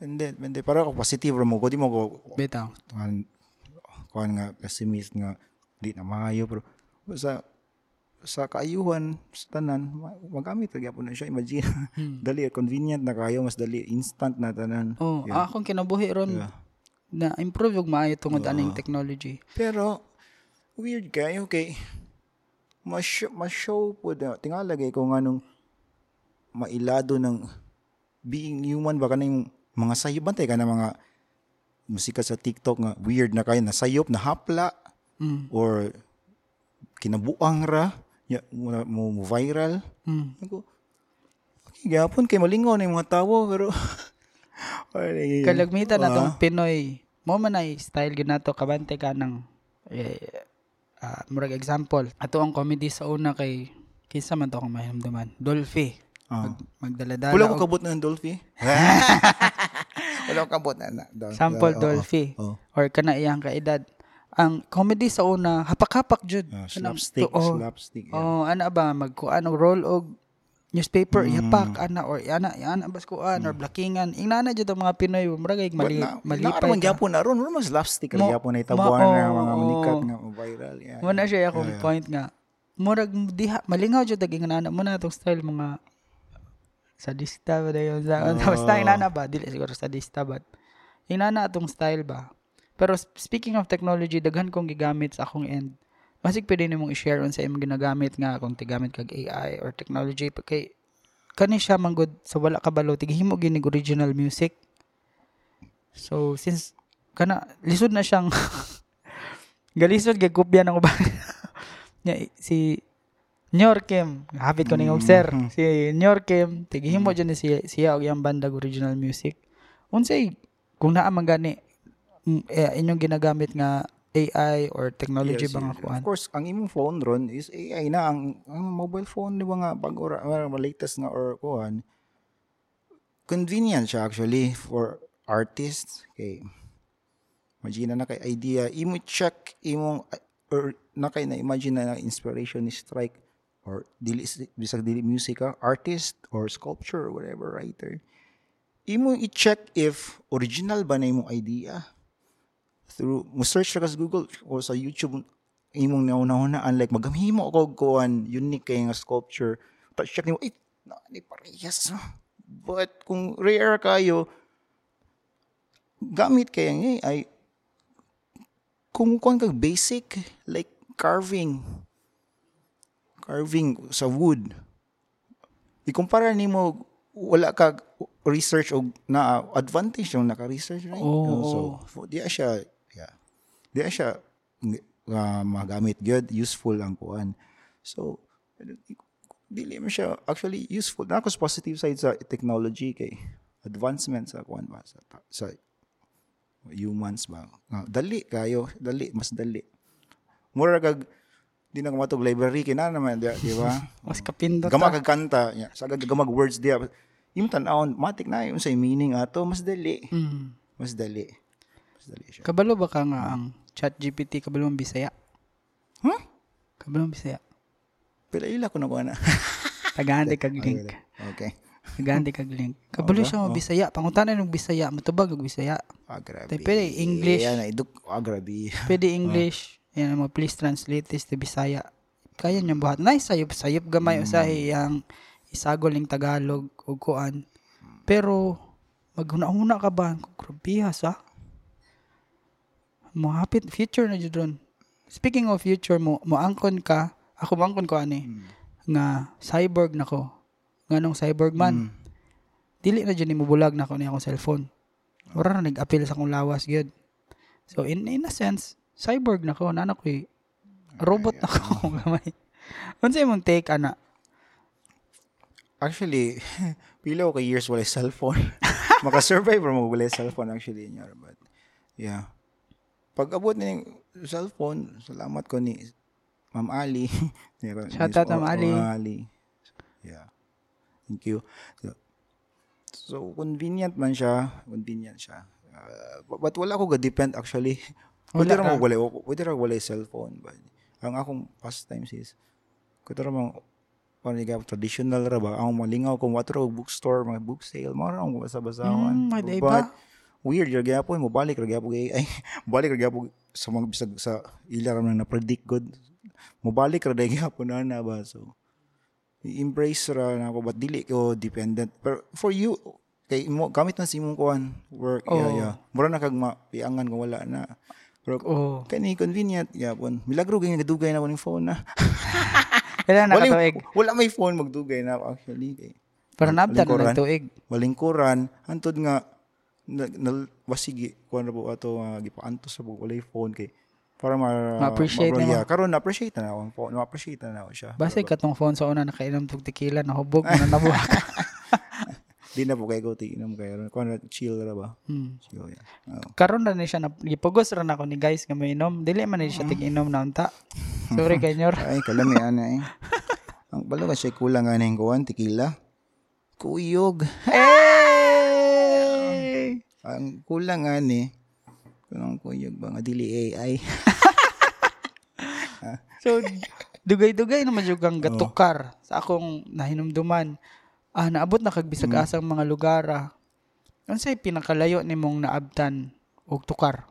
hindi, hindi, para ako positive mo, ko, di mo ko, bitaw. kuan nga pessimist nga di na maayo pero sa sa kaayuhan sa tanan ma- magamit ra gyapon na siya. Imagine dali convenient na kayo mas dali instant na tanan. Oh akong kinabuhi ron Yeah. na improve ug maayo tungod aning technology. Pero weird kay ma-show, ma-show po na tingalagay ko nga nung mailado ng being human ba kanang mga sayop bantay ka na mga musika sa TikTok nga weird na kayo na sayop na hapla mm. or kinabuang ra ya mo, mo, mo viral. Mm. ako okay gapon kay malingaw na yung mga tawo pero kalagmitan na ah, tong Pinoy. Mo man ay style gyud nato kabante ka ng eh, ah, murag example. Ato ang comedy sa una kay kinsa man to akong mahinumduman Dolphy. Ah. Mag, magdala-dala wala ko kabot na ng Dolphy. Wala ko kabot na, na Dol- sample oo, Dolphy. oo. or kana iyang kaedad ang comedy sa una hapak-hapak jud Ah, Kanang- slapstick oo. slapstick yeah. Oh, ana ba magkuan og roll og newspaper Mm. ihapak ana or ana ana bas kuan or blackingan ingana jud ang mga Pinoy murag ay mali na, malipay naaraman ka. gyapon na ron mas slapstick ra Mo- gyapon na itabuan na oo, mga manikat nga viral yeah, Mo na yeah. siya akong point nga murag diha malingaw jud daging ana mo na tong style mga sadista ba dayon sa Oh. basta inana ba dili siguro sadista ba inana atong style ba pero sp- speaking of technology daghan kong gigamit sa akong end Basig pwede nimong i-share on sa imong ginagamit nga kung tigamit kag AI or technology kay kani siya manggod sa wala kabalo tigihimo ginig original music. So since kana lisod na siyang galisod kay kopya ng uban. Nya, si Nyorkem, hapit ko ning og sir. Si Nyorkem, tigihimo dyan ni siya, siya og iyang bandag original music. Unsay kung naa man gani mm, eh, inyong ginagamit nga AI or technology Yes, ba nga yes. kuan? Of course, ang imong phone ron is AI na. Ang, ang mobile phone di ba nga pag ora or latest nga or kuan convenient siya actually for artists. Kay imagine na kay idea. Imo check imong or na kay na imagine na inspiration ni strike or dili bisag dili music ka, artist or sculpture or whatever writer. Imo i-check if original ba na imong idea through mo search ka sa Google o sa YouTube imong nauna-unaan like magamhimo ako og kuan unique kay nga sculpture tapos check nimo eh na ni parehas no? but kung rare kayo gamit kay ang AI kung kuan kag basic like carving carving sa wood ikumpara nimo wala kag research og na advantage yung naka-research right Oo. so fo- di siya yeah di siya uh, magamit? Good useful ang kuan so dili mo siya actually useful. Na sa positive side sa technology kay advancement sa kuan ba? Sa, sa humans ba? Nga, dali kayo. Dali mas dali. Mura kag di na kumatog library kina naman di, di ba? Mas kapindot gama ta. kag kanta nya sagad gamag words dia imong tan-awon matik na yun sa meaning ato mas dali. Mm. mas dali. Mas dali siya. Kabalo ba ka nga ang chat GPT kabalo ang Bisaya? huh Kabalo ang Bisaya. pero ila ko na ko na Tagahandi kag link. okay Tagahandi kag link. Kabalo siya mo Bisaya. Pangutanan ng Bisaya. Matubag og Bisaya. ah grabe Tay, pwede English. yan na iduk ah grabe Pwede English. Yan mo please translate this to Bisaya. Kaya niya buhat. Nice sayop sayop gamay usahay yang isagol ning Tagalog ug kuan. Pero maghuna-huna ka ba? Grabihas ha. Mo hapit future na jud. Speaking of future mo, moangkon ka, ako moangkon ko ani nga cyborg nako. Nganong cyborg man. Mm. Dili na jud nimo bulag nako ni akong cellphone. Wala na nag-appeal sa akong lawas gyud. So in in a sense, cyborg nako, nana ko robot nako gamay. Unsa imong take ana? Actually, pila ko years wala cellphone. Maka-survive mo wala cellphone actually niya. But, yeah. Pag abot ni cellphone, salamat ko ni Ma'am Ali. Shout out, Ma'am Ali. Ali. Yeah. Thank you. So, so, convenient man siya. Convenient siya. Uh, but wala ko ga-depend actually. Pwede ra mo wala, pwede ra wala cellphone. But, ang akong pastimes is, kuto ra mo, nga traditional ra ba, ang malingaw kung og bookstore, mga book sale, mga ra ang basa-basawan. Mm, But. Weird ra gyapon mo balik ra gyapon ay balik ra gyapon sa mga bisag sa ila ra na predict good mo balik ra day gyapon na na ba so i-embrace ra na ako but dili ko dependent pero for you kay mo gamit na si imong kuan work yeah Oo. yeah mura na kag mapiangan kung wala na pero Oh. kani convenient gyapon milagro gyud dugay na ko ning phone na Kailan wala, nakatuig? wala may phone magdugay na actually kay Para nabtan na nagtuig. malingkuran antod nga na, na wasigi kuan ra po ato nga gipaantos sa buong walay phone kay para ma Ma-appreciate ma- yeah, karon na appreciate na ako phone na appreciate na ako siya Basta katong phone sa una nakainom tog tequila nahubog na nabuhak. di na po kay ko tiinom kay ron kuan ra, chill ra ba hmm. chill yeah oh. Karon na ni siya na gipugos ra na ako ni guys nga mainom. Dili man ni siya tig-inom na unta. Sorry kay nyor. ay kalami ana eh ang balo ka siya kulang nga ning kuan tequila kuyog Hey! Ang kulang nga ni kanang kuyog ba nga dili AI So, dugay-dugay naman yung kang gatukar sa akong nahinumduman. Ah, naabot na kag bisag asang mga lugar. ah. Ano sa'y pinakalayo ni mong naabtan og tukar?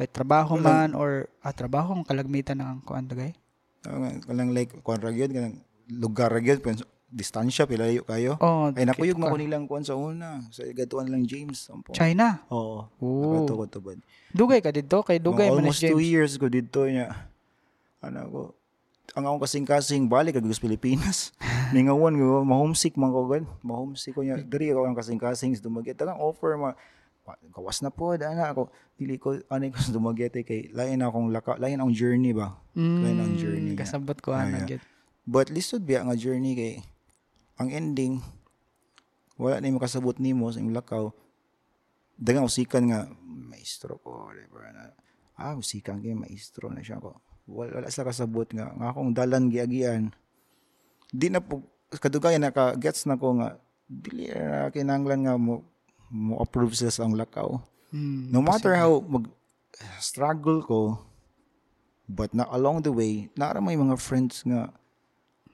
Ay, trabaho man or ah, trabaho ang kalagmitan ng kuan dugay? kanang like kuan ra gyud lugar ra gyud distansya pilayo kayo Oh, Ay, nakuyog mo tukar. ko nilang kuan sa una. Sa gatuan lang James. Ampo. China. Oo. Oo. Nakato ko to ba? Dugay ka dito kay dugay man ni Almost two James. years ko dito niya. Ano ko. Ang akong kasing-kasing balik kag Pilipinas. Ningawan ko, ma-homesick man ko gan. Ma-homesick ko niya. Diri ako ang kasing-kasing sa dumagit. Tagang offer ma gawas na po dana ako dili ko ano ko eh, kay lain akong laka lain akong journey ba lain ang journey Mm, niya. kasabot ko Ah, ana yeah. gyud. But lisod biya nga journey kay ang ending wala na makasabot nimo sa imong lakaw. Dagang usikan nga maestro ko, whatever na. Ah, usikan kay maestro na siya ko. Wala, wala sa kasabot nga nga akong dalan giagian. Di na po kadugayan naka gets na ko nga dili na kinanglan nga mo mo approve sa ang lakaw. Mm, No matter how mag struggle ko, but na along the way, nara may mga friends nga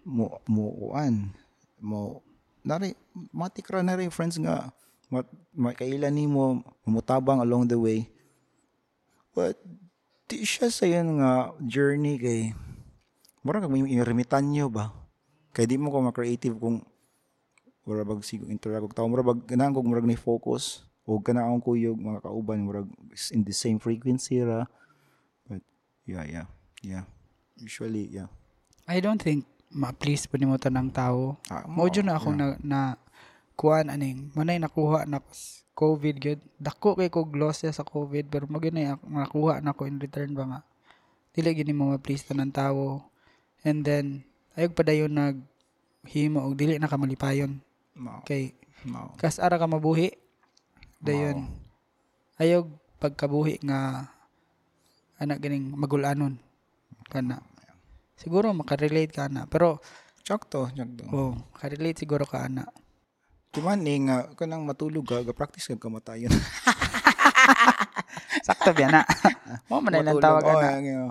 mo mo kuan mo nari matik ra na friends nga mat, makailan nimo mutabang along the way. But di siya sa yan nga journey kay mura kag may irimitan nyo ba? Kay di mo ko ma-creative kung mura bag sigo interact og tao mura bag ganang kog murag ni focus. O kana akong kuyog mga kauban murag in the same frequency ra. But yeah yeah yeah. Usually yeah. I don't think ma-please po nimo tanang tao. Ah, Mo jud na ako na na kuan aning manay nakuha na COVID gyud. Dako kay ko gloss sa COVID pero mo gyud na ak- nakuha na ko in return ba nga. Dili gyud mo ma-please tanang tao. And then ayog padayon nag himo og dili na ka malipayon Mao. kay Mao. kas ara ka mabuhi. Dayon. Ayog pagkabuhi nga anak ganing magulanon kana. Siguro makarelate ka na. Pero Sakto, sakto. oh, makarelate siguro ka na. Tuman eh nga kanang matulog ka, ga-practice kag kamatayon. Sakto ba na? Mo man lang tawag oh, na. yan, yan.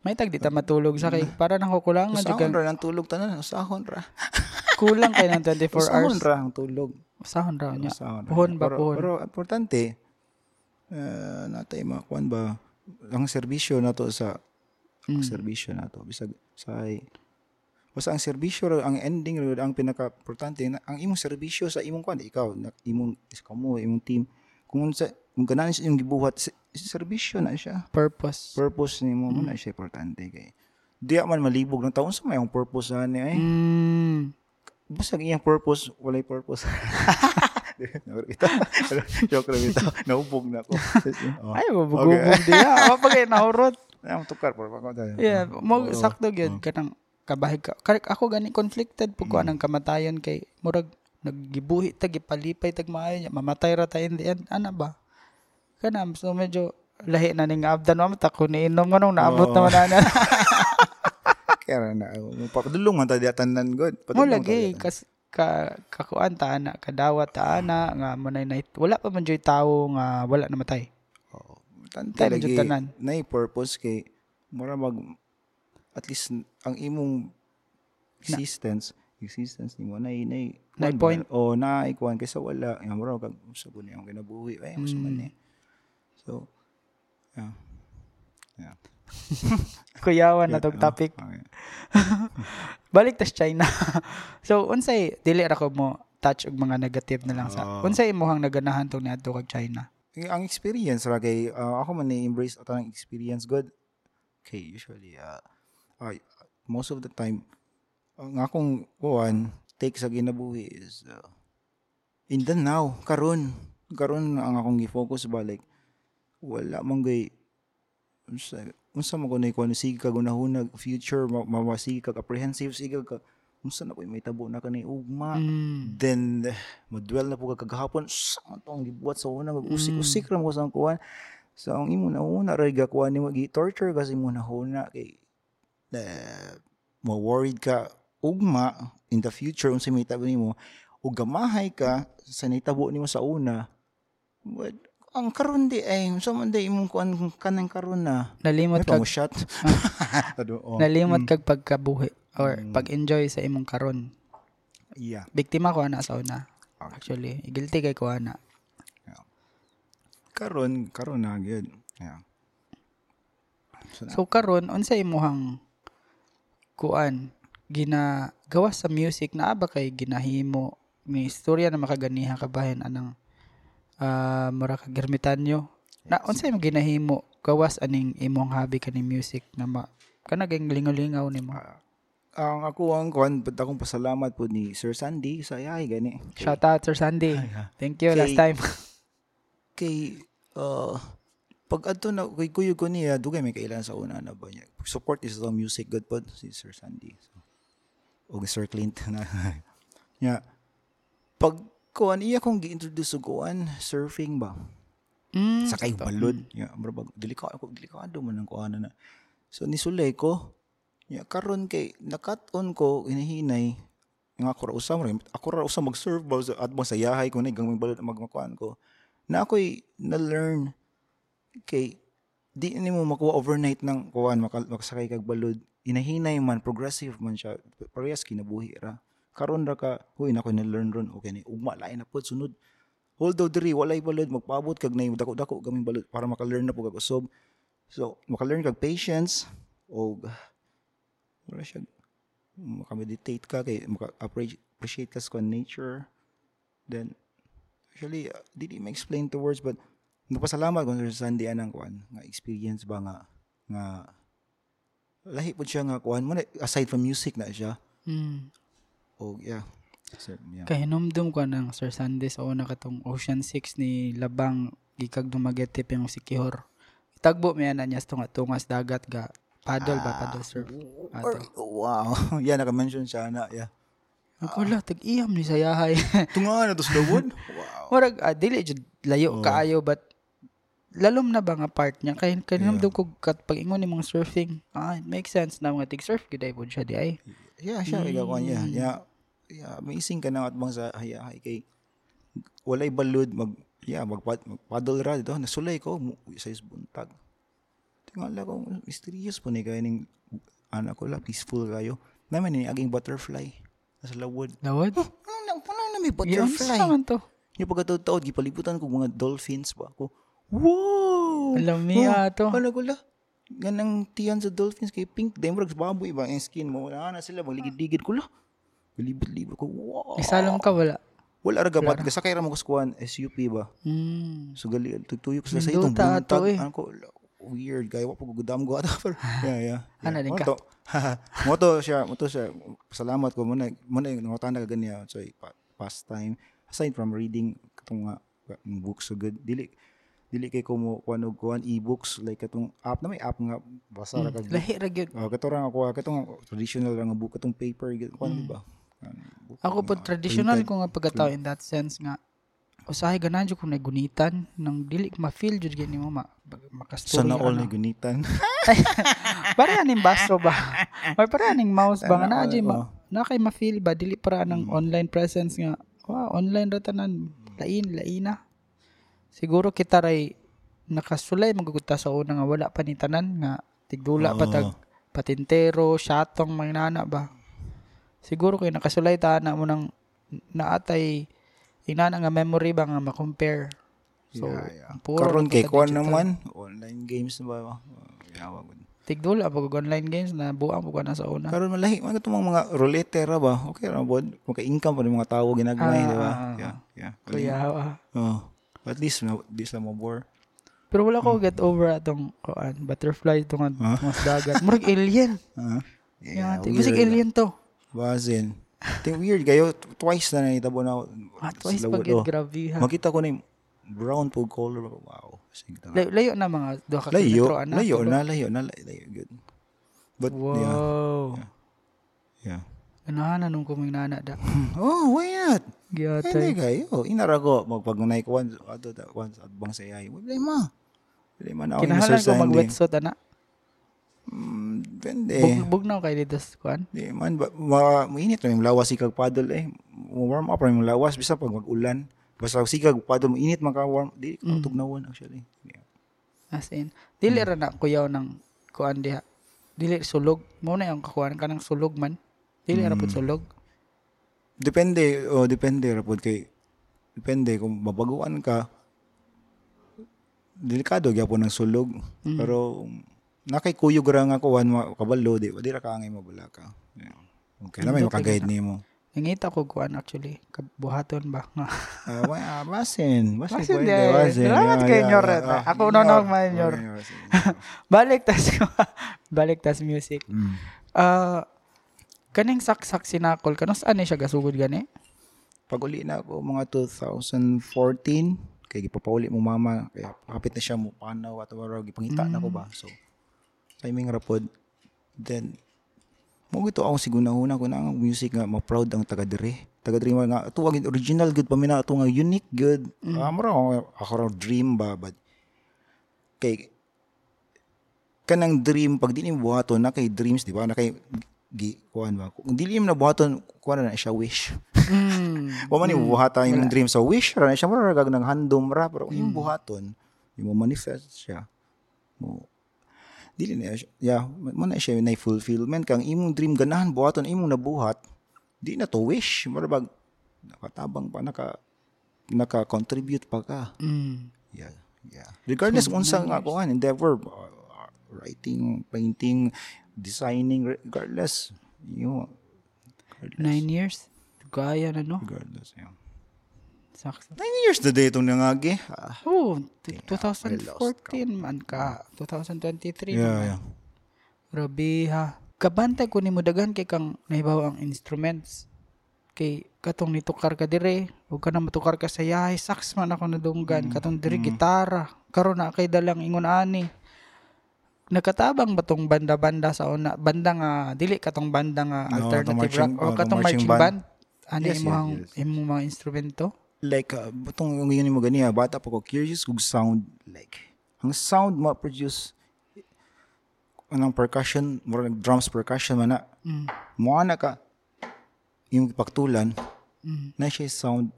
May tag di ta matulog sa kay para nang kukulangan Usahon jud ra ng tulog tanan, usahon ra. kulang kay ng 24 Usahon hours. ra ang tulog. Usahon. Usahon ra. Puhon ba pero, puhon? Pero importante uh, natay makuan ba ang serbisyo nato sa Mm. serbisyo nato bisag sa basta ang serbisyo ang ending ra ang pinaka importante na, ang imong serbisyo sa imong kwan ikaw na, imong ikaw mo imong team kung sa kung ganan sa imong gibuhat se- serbisyo na siya Purpose. purpose nimo mo na siya importante kay di man malibog ng taon sa may ang purpose ani ay Mm. basta ang iyang purpose walay purpose ito joke lang ito naubog na ako oh. Ay, mabugubog diya. O, pag nahurot. Ang tukar ko Yeah, mo Oo. sakto gyud kanang kabahig ka. Karik ako gani conflicted pug ko anang kamatayon kay murag naggibuhi tag gipalipay tag maayo niya mamatay ra ta in the end ana ba? Kanam so medyo lahi na ning abdan mo ta ko ni inom nganong naabot Oo. naman ana kaya na pakadulong man ta di atanan god mo lagi kas ka kakuan ta ana kadawat ta ana nga manay na wala pa man joy tawo nga wala namatay Tayo lagi medyo tanan. na purpose kay mura mag at least ang imong existence existence nimo na na Na point. o na ikuan kaysa wala nga mura kag sabon yung kinabuhi ay mas Mm. man ni so yeah yeah kuyawan na tog Yeah, topic okay. balik tas China. so unsay dili ra ko mo touch og mga negative na lang sa. Oo. unsay imong naganahan tong niadto kag China? Eh, ang experience ra kay ah, ako man ni-embrace ato ng experience good kay usually uh, most of the time ang akong kuan take sa ginabuhi is uh, in the now karon karon ang akong gi-focus ba like wala man gay unsa unsa man ko na kuan sige kag unahunag future ma- mawasige kag apprehensive sige ka unsa na ko may tabo na kanay ugma Mm. then madwell na po ka kagahapon. Sa tong gibuhat sa una. Usik-usik ra mo sa kuan so ang imo na una ra gakuan nimo gi torture kasi mo na huna. Kay uh, mo worried ka ugma in the future unsa may tabo nimo ug gamahay ka sa nitabo nimo sa una. But ang karon di ay unsa man di imong kuan kanang karon na. Nalimot kag mo shot Ado, oh. nalimot kag pagkabuhi or Mm. pag-enjoy sa imong karon. yeah Biktima ko ana sa una. Okay. Actually, guilty kay ko ana. karon karon na gyud yeah so, So karon unsa imong kuan ginagawa sa music na ba kay ginahimo ni istorya na makaganiha kabahin anang ah mura ka germitanyo na unsa imong ginahimo gawas aning imong hobby kaning music na ma kanaging lingaw-lingaw nimo ang ako ang kuan pud akong pasalamat po ni Sir Sandy? Sa ay gani. Shout out Sir Sandy. Thank you Kay- last time. kay uh, pag adto na kay kuyo ko niya dugay may kailan sa una na ba niya? Support is the music good pod si Sir Sandy. So, o Sir Clint na. Nya pag kuan iya kong gi-introduce og kuan surfing ba? Mm, sa kay balod ya bro bag delikado ako delikado man ang kuan na so nisulay ko ya karon kay nakat-on ko hinahinay nga ako ra usa ako ra usa mag-surf ba sa at mo sa yahay ko na gang balod magmakuan ko. Na ako'y na-learn kay di ni mo makuha overnight ng kuan makasakay kag balod. Inahinay man progressive man siya. Parehas kinabuhi ra. Karon ra ka huy na ko na-learn ron. Okay ni ugma lain na pod sunod. Although diri walay balod magpaabot kag nay dako-dako gaming balod para maka-learn na po kag usob so maka-learn kag patience o wala siya. Makameditate ka kay maka-appreciate ka sa nature. Then actually uh, dili ma-explain to words but nagpasalamat ko sa Sunday anang kuan nga experience ba nga nga lahi po siya nga kuan mo na- aside from music na siya. Mm. o yeah. Sir, yeah. kahinumdum ko ng Sir Sandy sa una katong Ocean 6 ni Labang gikag dumagetip yung si Kihor. Tagbo mi ana niya tunga tungas dagat ga paddle ba? Paddle surf? Or, wow. Yeah naka-mention siya na yeah. Ako la tag-iyam ni sayahay. tunga na to sa lawod wow. Murag ah, dili layo Oo. kaayo but lalom na ba nga part niya? Kay kanindot ko kat pag ingon ni mga surfing ah it makes sense na mga tig surf gid ay pod siya di ay. Yeah, siya kay gakuan niya. Yeah, yeah, amazing ka na at bang sa hayahay kay walay balud mag yeah, magpad magpaddle ra dito. Nasulay ko sa buntag. Tingala ko mysterious po ni kay ning anak ko la peaceful kayo. Naman ni aging butterfly sa lawod. lawad Ano na, ano na may Yes, butterfly? naman to. Yung pagkataod-taod, gipalibutan ko mga dolphins ba ako. Wow! Alam niya to. Wala ko la. Ganang tiyan sa dolphins kay pink. Dahil mo baboy ba ang skin mo. Wala na sila. Magligid-ligid ko la. Galibot-libot ko. Wow! Isalom ka wala. Wala ra gapat. Kasakay ra mo kuskuhan. SUP ba? Mm. So gali tutuyok sila sa itong Minduta ato buntag. eh. Ano ko, weird. Gaya pa gudam ko ata. Pero, yeah, yeah. yeah. Ano din ka? Moto. moto siya. Moto siya. Salamat ko. Muna, muna yung nangatanda ka ganyan. So, pa, pastime. Aside from reading, katong nga, books so good. Dili, dili kay ko mo kuan og kuan e-books like katong app na may app nga basa ra kag Lahi ra gyud. Oh, kato ra kuha katong traditional ra nga book katong paper gyud kuan di ba? Kuan, book Ako po traditional ko nga pagkatao in that sense nga usahay ganan jud ko nagunitan nang dili ma-feel jud gani mo ma makastorya. Sana all ano. na gunitan. Pareha ning baso ba? Or pareha ning mouse ba na oh. ma na kay ma-feel ba dili para nang Mm. online presence nga. Wow, online ra tanan. Lain, laina. Siguro kita ray nakasulay magaguta sa una nga wala pa ni tanan nga tigdula pa tag Oo. patintero, syatong mga nana ba. Siguro kay nakasulay ta na mo nang naatay inana nga memory ba nga ma-compare. So, Yeah, yeah. puro Karon kay kuan naman online games na ba? Oh, yawa gud. Tigdula pag online games na buang ka na sa una. Karon malahi man katong mga roulette ra ba? Okay ra bod. Maka-income pa rin mga tawo ginagmay, Ah, di ba? ah, ah. Yeah, yeah. Kuya, ah. Oh. At least no, di sila mo bore. Pero wala ko get over atong kuan butterfly itong Huh? mas dagat. Murag alien. Ah. Yeah, Musik alien to. Basin. Ting weird kayo twice na nahitabo na Ah, twice pag oh. grabe ha. Makita ko na yung brown po color. Wow. Sige na. Layo, layo na mga duha ka Layo, ana. layo diba? na, layo na, layo, layo, good. But, yeah, Wow. yeah. Ganahan nung kuminana da. Oh, why not? Hindi Giyatay. kayo. Inara ko, magpagunay ko once, ato, once, at bang sayay. Wala ma. Wala man ako Kinahalan ko mag-wetsuit ana. Mm, depende. Bug, bugnaw kay dito sa kuan. Di man, ba, ma, mainit na yung lawas sikag paddle eh. Warm up yung lawas, bisa pag mag-ulan. Basta sikag paddle, mainit man ka warm. Di, mm. tugnawan actually. Yeah. As in, dili ra na kuyaw ng kuan diha. Dili sulog. Mo na yung kakuan ka ng sulog man. Dili ra Hmm. pud sulog. Depende, oh, depende rapod kay depende kung mabaguan ka delikado gyapon ng sulog pero nakay kuyog ra nga kuan ma- kabalo di di ra ka angay mabula ka yeah. okay na may makaguide nimo Nangita ko kuan actually. Kabuhaton ba? Nga. ah wa ah, basin basin Basin din. basin. Salamat kay Nyor. Red. Ah, Ako una na Nyor. mag-Nyor. Okay, basin. Balik tas balik tas music. Mm. Ah, kaning saksak sinakol kanos ani siya gasugod gani? pag uli na ako mga 2014 kay gipapauli mo mama kaya kapit na siya mo panaw at wala gipangita na ko ba so timing rapod then mo gito ako siguna-una ko na ang music nga ma-proud ang taga dire taga dire nga ato ang original good pa mina ato nga unique good mm. ah, mura ako, ako raw dream ba but kay kanang dream pag dili buhaton na kay dreams di ba? Na kay gi kuan ba? Kung dili na buhaton kuan na siya wish. Mm. Wa man yung buhatan yung dream sa wish ra na siya mura gag ng handom ra pero yung buhaton yung manifest siya mo dili na yeah mo na siya na fulfillment. Kang imong dream ganahan buhaton imong nabuhat di na to wish. Mura bag nakatabang pa naka naka contribute pa ka. Mm. yeah yeah regardless kung unsa nga kuan endeavor uh, writing painting designing regardless. You Nine years. Gaya na no. regardless yeah Saksak. Nine years na day itong nangagi. Ah, Oh, t- I 2014 lost man ka. 2023 yeah, naman. yeah. Grabe ha. Kabantay ko ni mo kay kang nahibaw ang instruments. Kay katong nitukar ka dire, ug ka na matukar ka sa yahay, sax man ako nadunggan, katong dire gitara. Karon na kay dalang ingon ani. Nakatabang ba tong banda-banda sa una? Banda nga dili katong banda nga No, alternative marching- rock o oh, katong marching marching, band. band. Ano Yes, imong yes, yes. mga instrumento? Like, uh, butong yung yun mo ganiya, bata pa ko, curious kung sound, like, ang sound ma-produce anong percussion, murag drums percussion man na. Mm. Mo na ka yung pagtulan, Mm. na siya sound.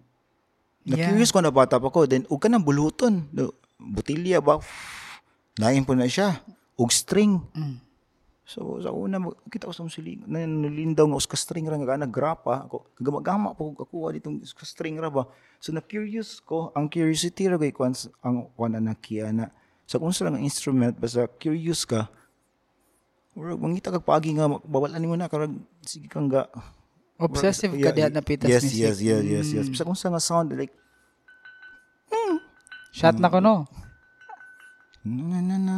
Na Yeah. curious ko na bata pa ko, then ug ka nang buluton, butilya ba? Lain po na siya. Ug string. Mm. So sa una kita ko sa musiling na nalindaw nga uska string ra nga nagrapa ako. Kagama po ko kuha ditong uska string ra ba? So na curious ko. Ang curiosity ra kay kwan ang kwan na kiya na sa kung sa lang instrument basta curious ka Murag mangita kag pagi nga bawalan nimo na karag sige kang ga Obsessive Yeah, ka diha na pitas yes, music. yes, yes, yes, yes. Basta kung sa nga sound like Shot na ko no. Na na na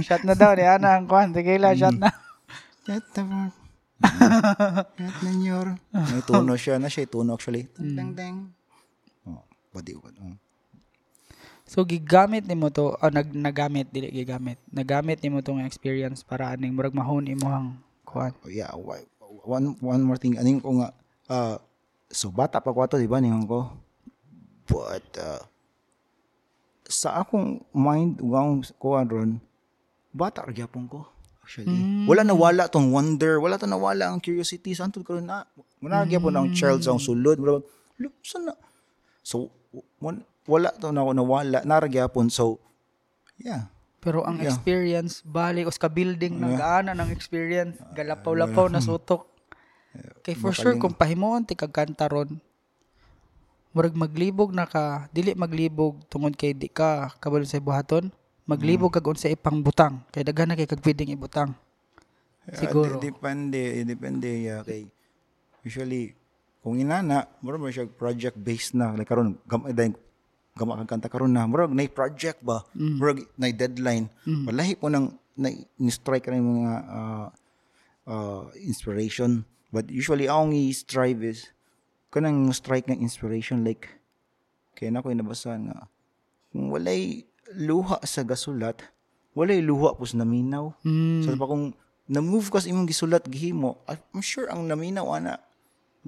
shot na daw ni ana ang kwan. Tequila, shot na. That the word. That na your. May tuno siya na siya, tuno actually. Dang dang. Oh, pwede ko. Oh. So gigamit nimo to, ah, nag nagamit dili gigamit. Nagamit nimo tong experience para aning murag mahon imong kuan. Oh, yeah, why- one one more thing. Aning ko nga uh, so bata pa ko ato, di ba ningon ko? But uh, sa akong mind akong kuan ron, bata ra gyapon ko. Actually. Wala nawala tong wonder, wala ta nawala ang curiosity sa antud karon na. Muna gyapon ang child sa sulod. Mura, look, saan na? So, wan- wala to na nawala. Nara gyapon. So, yeah. Pero ang Yeah. experience bali us ka building nang gaana ng experience, galapaw-lapaw na sutok. Kay for sure kung pahimuon ti kag kanta ron, murag maglibog na ka, dili maglibog tungod kay di ka kabalo sa buhaton, maglibog kag unsa ipang butang, kay daghan na kay kag pwedeng ibutang. Siguro. Ah, di- depende, eh, depende yeah, kay usually kung inana, mura mo siya project based na like karon gamay dayon gama kang kanta karon na murag nay project ba? Murag nay deadline. Walahi po nang na, ni-strike ng mga ah, ah, inspiration. But usually akong i-strive is kanang strike ng inspiration like kaya na ko nabasa nga kung walay luha sa gasulat walay luha pus naminaw Mm. So pa kung na-move ka sa imong gisulat gihimo, I'm sure ang naminaw ana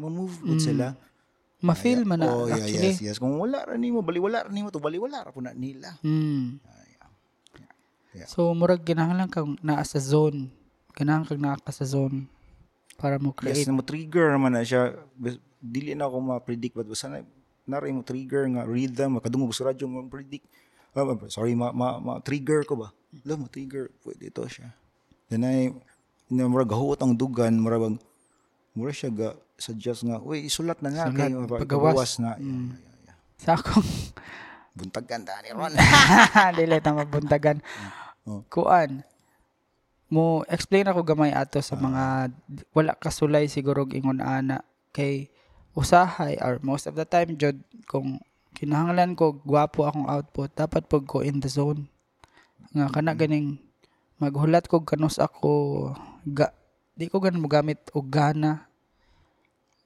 ma-move gud sila. Ma-feel man na oh, yeah, actually. yes, yes. Kung wala ra nimo, bali wala ra nimo to, bali wala ra na nila. Mm. Yeah. So murag kinahanglan kang naa sa zone. Kinahanglan kang naa ka sa zone para mo Yes, create. na mo trigger naman na siya. Dili na ako ma-predict but basta na naray mo trigger nga rhythm, makadungog sa radyo mo predict. Ah, ah, sorry, ma, ma, ma trigger ko ba? Lo, ma trigger pwede ito siya. Then ay na murag gahuot ang dugan, murag mura siya ga suggest nga, uy, isulat na nga Sulat, kay pagawas. na. Yeah, Mm. yeah, yeah. Sa akong Buntag ganda ni Ron. dili ta mabuntagan. Oh. Kuan mo explain ako gamay ato sa mga wala kasulay siguro ingon ana. Kay usahay or most of the time jud kung kinahanglan ko gwapo akong output dapat pag ko in the zone. Nga kana ganing maghulat ko kanus ako ga, di ko ganon mogamit og gana.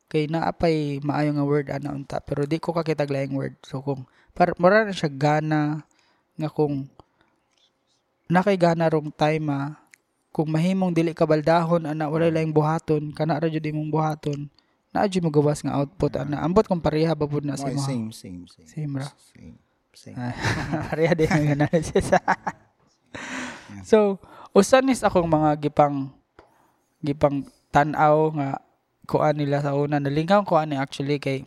Kay naapay maayo nga word ana unta pero di ko kakitag laing word. So kung par mura na siya gana nga kung nakay gana rong time ah, kung mahimong dili ka baldahon ana wala laing buhaton kana ra jud imong buhaton naa jud mo gawas nga output ana ambot kung pareha ba pud na sa Okay, imo same, same, same. Same ra. Same, same. Ah, pareha din ang analysis so usan is akong mga gipang gipang tan-aw nga kuan nila sa una nalingaw ko ani actually kay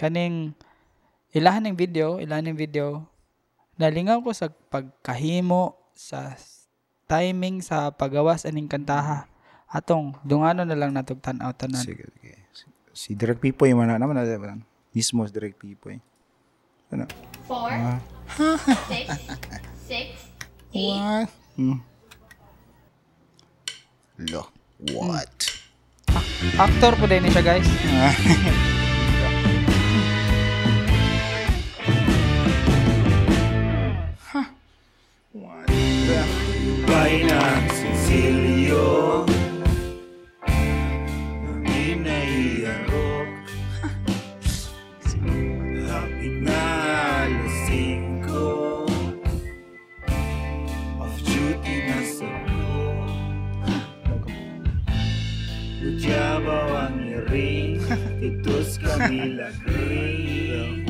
kaning ilahan ng video ilahan ng video nalingaw ko sa pagkahimo sa timing sa pagawas aning kantaha atong dungano na lang natog tan-aw tanan Sige, sige. Si- Si Direk Pipoy man na naman na mismo si Direk Pipoy. Ano? four, six, six, eight, What? Hmm. Lo. What? actor po din siya guys What? Bainang Cecilio Ang inaiyarok Hapit na alas 5 Off duty na sa ko Ujabaw ang iring Titos kami lagring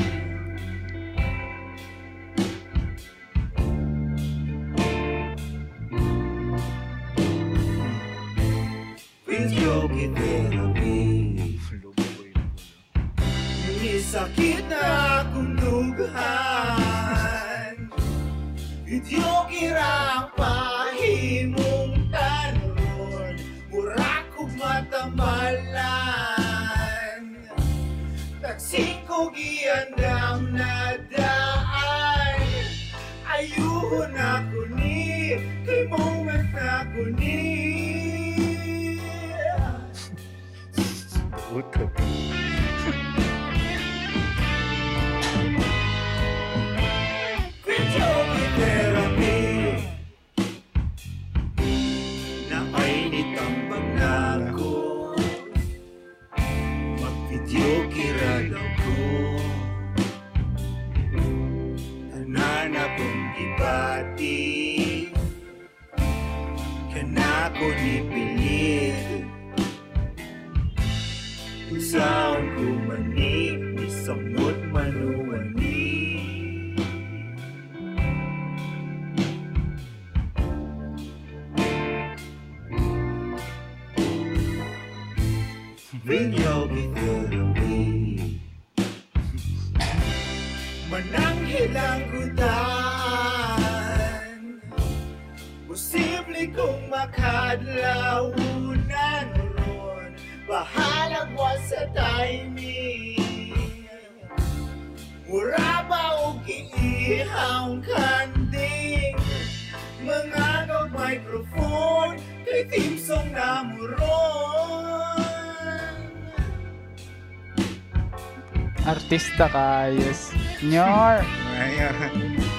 Artista kayos. Nyor. Ah,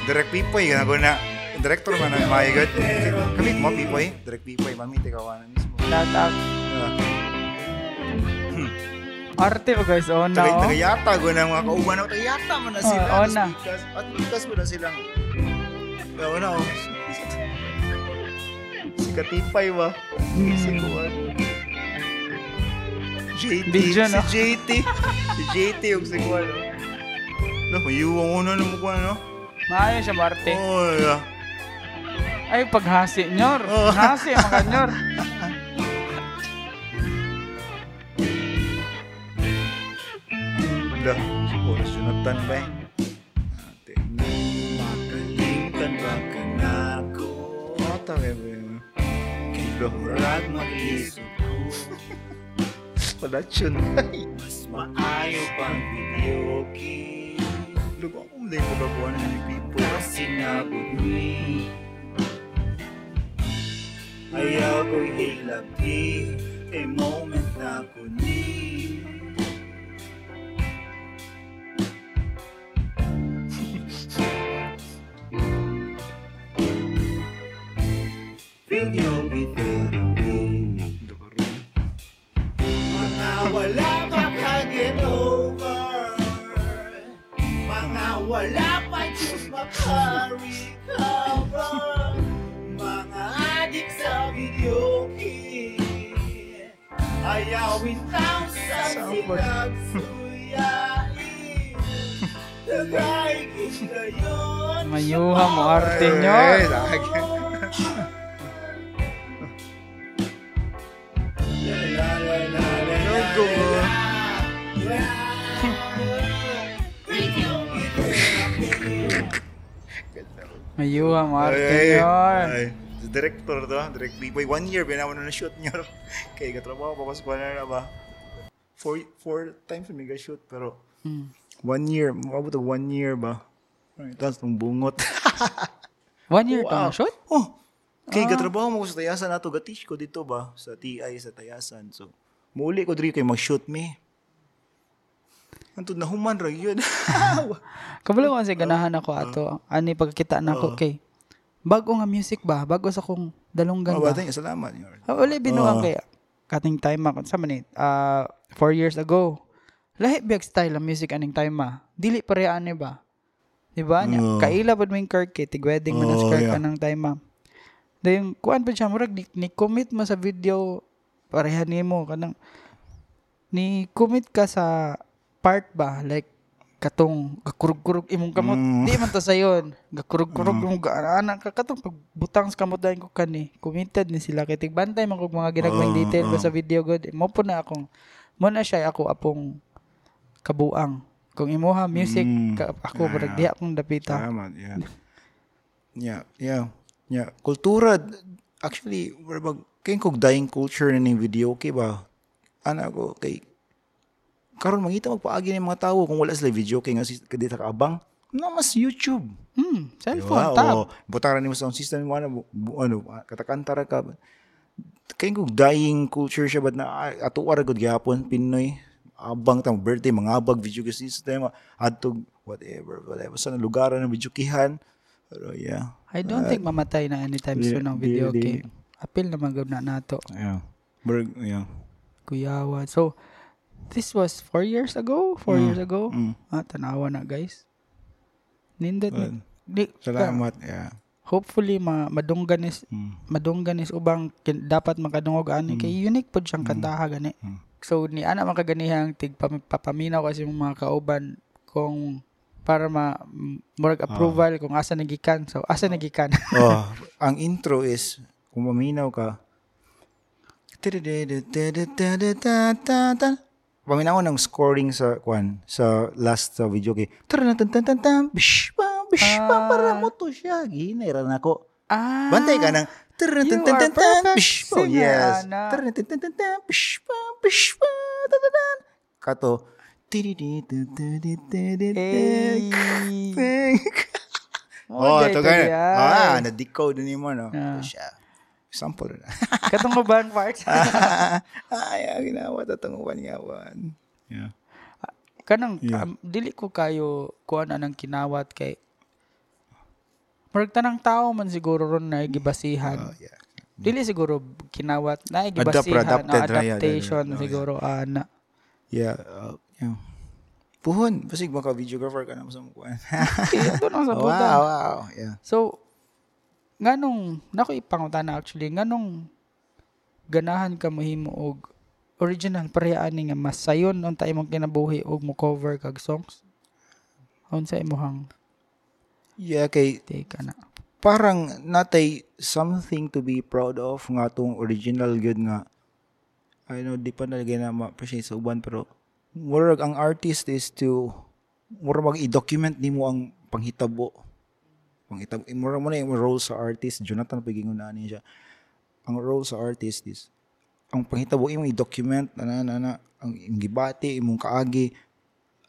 Direct Pipoy, ganago na. Director man ang mga good. Kami mo Pipoy, Direct Pipoy, mamit ikaw na mismo. Latak. Ah, Arte ba guys? Oh, Tagay no. tagayata go na mga kauban ako tagayata man na sila. Tapos na. at bigas mo na silang. Oo na oh. Si Katipay ba? Si Kuwan. JT. No? Si JT. si JT yung si Kuwan. No, mayuwang ko na naman Kuwan, no? Maayo siya, Marte. Oh, yeah. Ay, paghasi, Nyor. Oh. Hasi, mga Nyor. Wala. Siguro sunatan ba eh? Ate. Makalimtan ba ka na ako? Mata yun? Kilo. Murag mag-isip ko Production. Mas maayo pang video key Lugo ako hindi ko gabuan ng people. Kasi nabudwi Ayaw ko'y hilabi Kay moment na ko ni Video therapy Mga wala wala pa yung maka-recover Mga adik sa video key Ayawin taong sa sinagsuyain Tagay kayon Mayuha mo, arte, Ay, Mayuha Nyor. ay. Si director to, direct B-boy. One year, binawa na shoot niya. Kaya katrabaho pa kasi na na ba? Four, four times may shoot pero Hmm. one year, mabot one year ba? Tapos nung bungot. One year Wow. shoot? Oh, kay gatrabaho mo ko sa Tayasan nato gatish ko dito ba sa TI sa Tayasan. So, muli ko diri kay mag-shoot me. Antud na human ra yun. Kabalo kasi ganahan ako ato. Ani pagkita na ako kay bago nga music ba? Bago sa kong dalunggan Oh, ba? batay, salamat. Yun. Ah, Uli binuang kaya. Kating time ako. Sa manit, uh, four years ago. Lahi biyag style ang music aning time ma. Dili pareha ani ba? Di ba? Oo. Kaila pod mo yung kirk kay tig wedding man ang Oo, kirk yeah. anang time ma. Dayon kuan pa siya murag ni, ni commit mo sa video pareha nimo kanang ni commit ka sa part ba like katong gakurug-kurug imong kamot Mm. di man ta sayon gakurug-kurug imong gaana ka katong pagbutang sa kamot dayon ko kani committed ni sila kay tigbantay man kog mga ginagmayng Oo, detail ko oo. sa video god mo po na akong mo na siya ako apong kabuang kung imuha music Mm. ka, ako Ah. barag diha akong dapita Tama, yeah. Yeah, yeah. Yeah, kultura actually kay kog dying culture na ning video okay ba? Ana ko kay karon mangita magpaagi ng mga tawo kung wala sila video kay nga si kadita kaabang. Na mas YouTube. hmm cellphone Diba? tab O, butaran ni mo sound system mo ano, bu- ano katakantara ka. Kay kog dying culture siya but na ato ara gud gyapon Pinoy. Abang tang birthday mga abag video system adtog whatever whatever. Sa lugaran ng video kihan pero yeah. I don't think mamatay na anytime soon ang video game. Apil naman gud na nato. Yeah. Berg, yeah. Kuyawan so this was four years ago? Four Mm, years ago? Mm. ah tanawa na guys. Nindot Well, ni di, salamat yeah. hopefully ma madunggan is mm. madunggan is ubang kin, dapat makadungog ani kay unique pod siyang kantaha gani. Mm. so ni ana makaganihang tig pam- papaminaw kasi yung mga kauban kung para ma murag approval kung asa nagikan so asa nagikan oh ang intro is kung maminaw ka paminaw ng scoring sa kwan sa last sa video kay tarantantantantan bish pa bish pa Ah. para mo to siya ginera na ko ah Bantay ka ng tarantantantan perfect bish pa yes Ana. tarantantantan bish pa bish pa tatadan kato Hey. Oh, day to diyan. Ah, na-decode ni mo, no? Ah. Siya. Sample na. katong ubang parts Ay, ang ginawa, tatunguan yawan. Yeah. kanang Yeah. um, dili ko kayo kuan anang kinawat kay Murag tanang tao man siguro ron na gibasihan. Oh, yeah. Dili siguro kinawat na Adapt- gibasihan adapted o ra, yeah, adaptation yeah, yeah. siguro ana. Yeah. Uh, yeah. Puhon. Basig maka videographer ka na sa mukuan. Kaya ito lang sa wow, buta. wow. Yeah. So nganong nako ipangutana actually nganong ganahan ka mohimo og original pareha ani nga mas sayon unta imong kinabuhi og mo cover kag songs. Unsa imong Yeah, kay take ana. parang natay something to be proud of nga tong original good nga I know di pa nalagay na ma-appreciate sa uban pero murag ang artist is to murag mag i-document nimo ang panghitabo panghitabo eh, murag mo na yung role sa artist Jonathan pagingon na niya siya ang role sa artist is ang panghitabo imong i-document ana ana ana ang imong gibati imong kaagi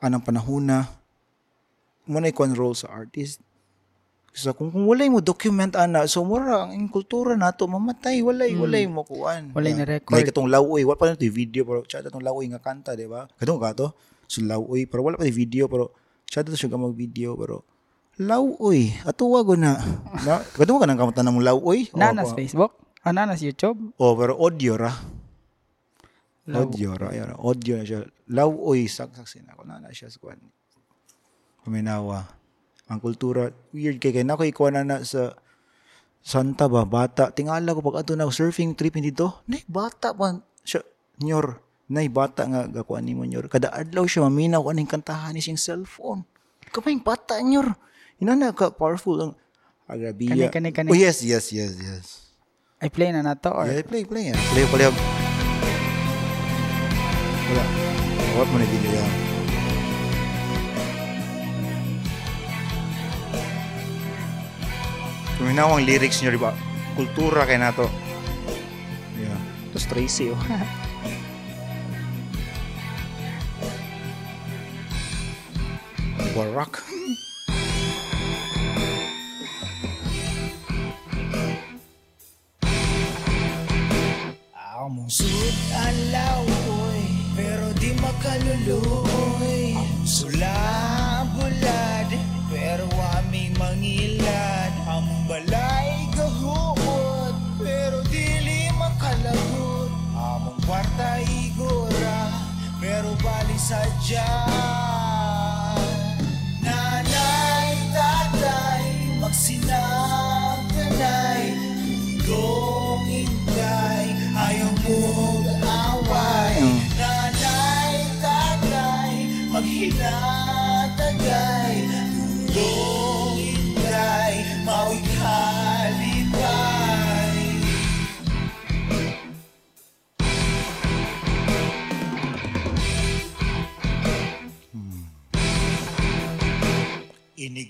anang panahuna mo na ikon role sa artist So kung, kung walay mo document ana, so mura ang kultura nato mamatay, walay walay mo kuan. Walay na record. Ngay katong lawoy, wala pa na ito video pero chat atong lawoy nga kanta, di ba? Katong ka to. So lawoy pero wala pa yung video pero chat to siya mag video pero lawoy, atuwa go na. na katong ka nang kamutan na mo lawoy. O, Nanas o, Facebook, ah, nanas YouTube. o, pero audio ra. Law- Audio ra, yara. Audio na siya. Lawoy saksak sina ko na na siya sa kuan. Kuminawa. Ang kultura weird kay kay nako ikuha na na sa Santa ba bata tingala ko pag ato na surfing trip dito nay bata pa siya nyor nay bata nga gakuan nimo nyor kada adlaw siya maminaw ko aning kantahan ni siyang cellphone kamayng bata nyor inana ka powerful ang Arabiya Kani, kani, kani. oh yes yes yes yes I play na nato or yeah, play play yan play play wala what mo na video yan ang lyrics niyo, di ba? Kultura kay nato. Yeah. Tapos Tracy, oh. Barak.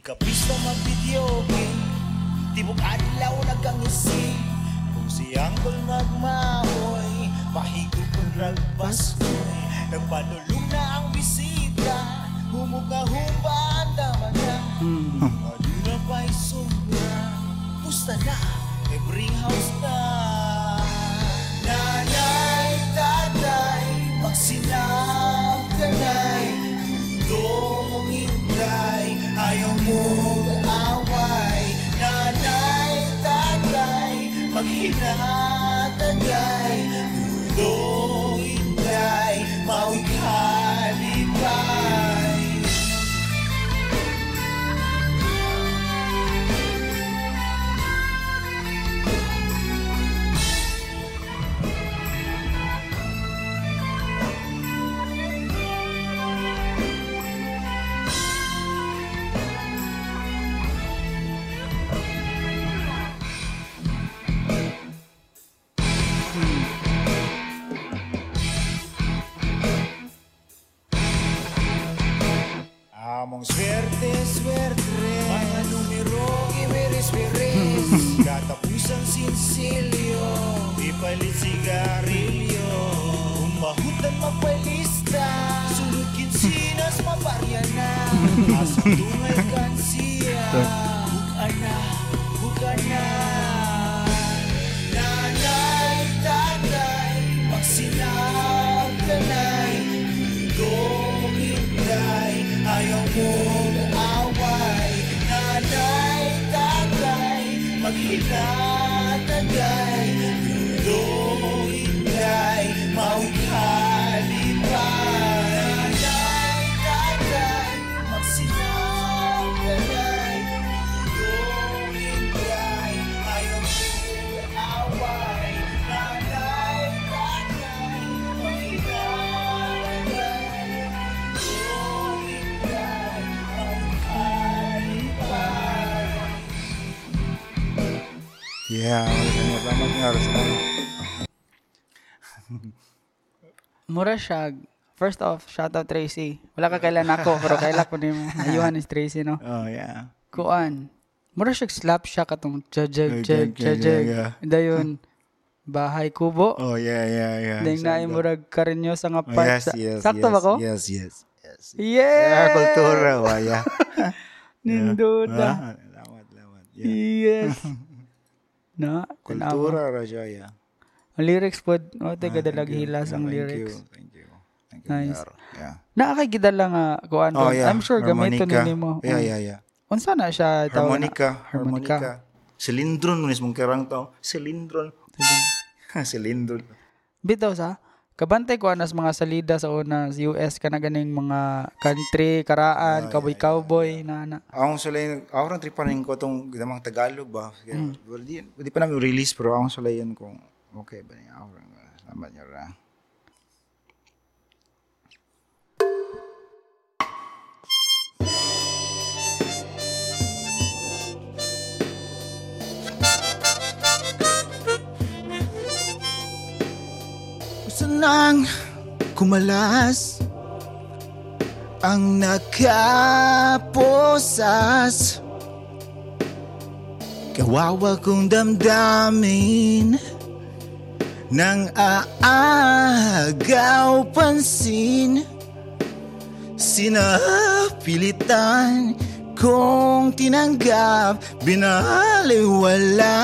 Inig ka pista mag-video game Tibok adlaw nagkangisi Kung siyang kol nagmahoy Mahigog kong ragpas ko'y Nagpanulong Mura siya. First off, shout out Tracy. Wala ka kailan ako, pero kailan ko ni mo. Ayuhan is Tracy, no? Oh, yeah. Kuan. Mura siya slap siya katong jajag, Jag, jag, jag, jajag. yeah. Dayon, bahay kubo. Oh, yeah, yeah, yeah. Dahil na yung murag karinyo sa nga Oh, part. yes, yes, Sakto yes, ba ko? Yes, yes, yes. Yeah! Yeah, kultura, wa, yeah. Ninduda. Ah, Lawat, lawat. Yeah. Yes. na, tanawa. Kultura ra siya, yeah. Ang lyrics po, o, Ah, taga dalag thank you. hilas ang Yeah, lyrics. Thank you, thank you. Thank you, Nice. Yeah. Naakagida lang nga, kuan Oh, ko. yeah. I'm sure gamito ni mo. Yeah, yeah, yeah. Unsa na siya tawag na? Harmonica, Harmonica. harmonica. Silindron mo mong karang tao. Silindron. Silindron. Bitaw sa, kabantay ko anas mga salida sa una sa US ka na ganing mga country, karaan, cowboy-cowboy, na na. Akong sulay, ako rin tripanin ko itong damang Tagalog ba? Kaya, well, di, di pa namin release pero akong sulayan kung okay ba niya. Ako rin, salamat niya ra. Nang kumalas ang nakaposas Kawawa kong damdamin Nang aagaw pansin Sinapilitan kong tinanggap Binaliwala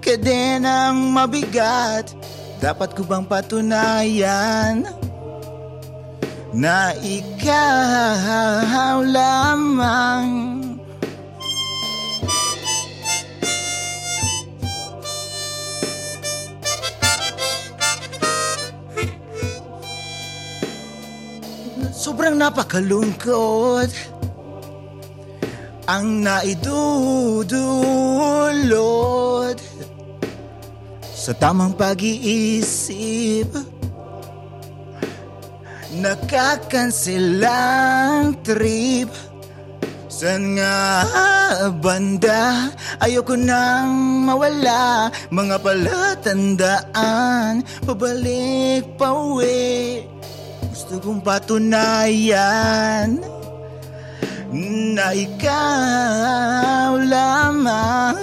ka din ang mabigat. Dapat ko bang patunayan Na ikaw lamang Sobrang napakalungkot. Ang naidudulot Sa tamang pag-iisip. Nakakansilang trip. San nga banda? Ayoko nang mawala. Mga palatandaan Pabalik pa uwi Gusto kong patunayan na ikaw lamang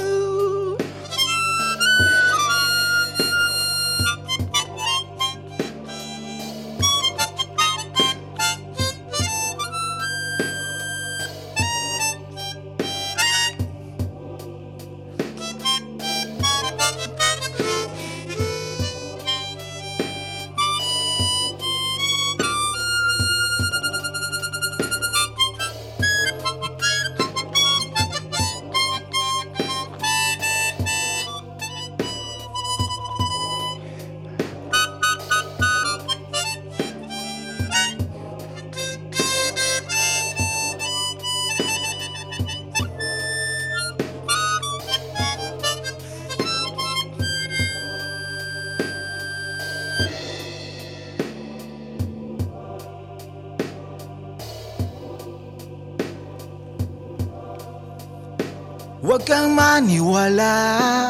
Huwag kang maniwala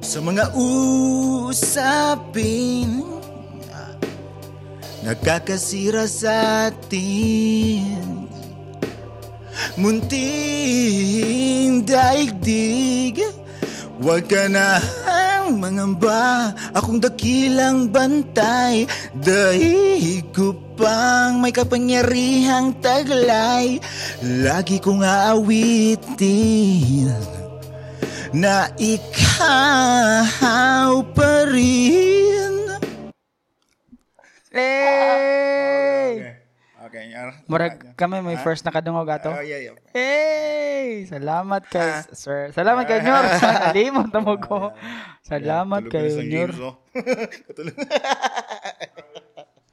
Sa mga usapin Nagkakasira sa atin. Munting daigdig Huwag ka na ang mangamba. Akong dakilang bantay Daig ko pang may kapangyarihang taglay Lagi kong aawitin Na ikaw pa rin Hey! Okay, yar. Murag kami may first na kadungog ato. Oh, yeah, yeah. Hey! Salamat kay sir. Salamat kay Nyor. Nalimot na mo ko. Salamat kay Nyor. oh.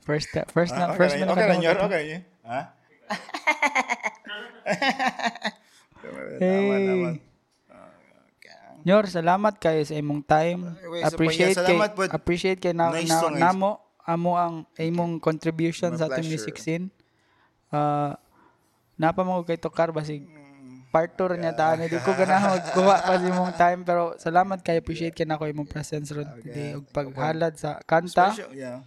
First first Ah, na first okay, na okay Nyor, okay. Ha? Hey. tama. Nyor, salamat kayo sa imong time. Sa Appreciate kay salamat appreciate kay na, Nice na, song, nice. namo amo ang imong contribution My sa atong music scene. Uh, napa mo kay Tokar basig Mm. part 2 niya taan di ko ganahan magkuha pa sa imong time pero salamat kay appreciate kay nako imong presence ron today ug paghalad sa kanta. Special, yeah.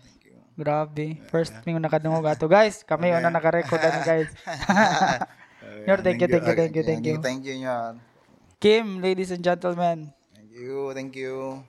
Grabe. First thing na nakadungog ato guys. Kami una naka-record ani guys. Nyor, thank you, thank you, thank you, thank you. Thank you, Nyor. Kim, ladies and gentlemen. Thank you, thank you.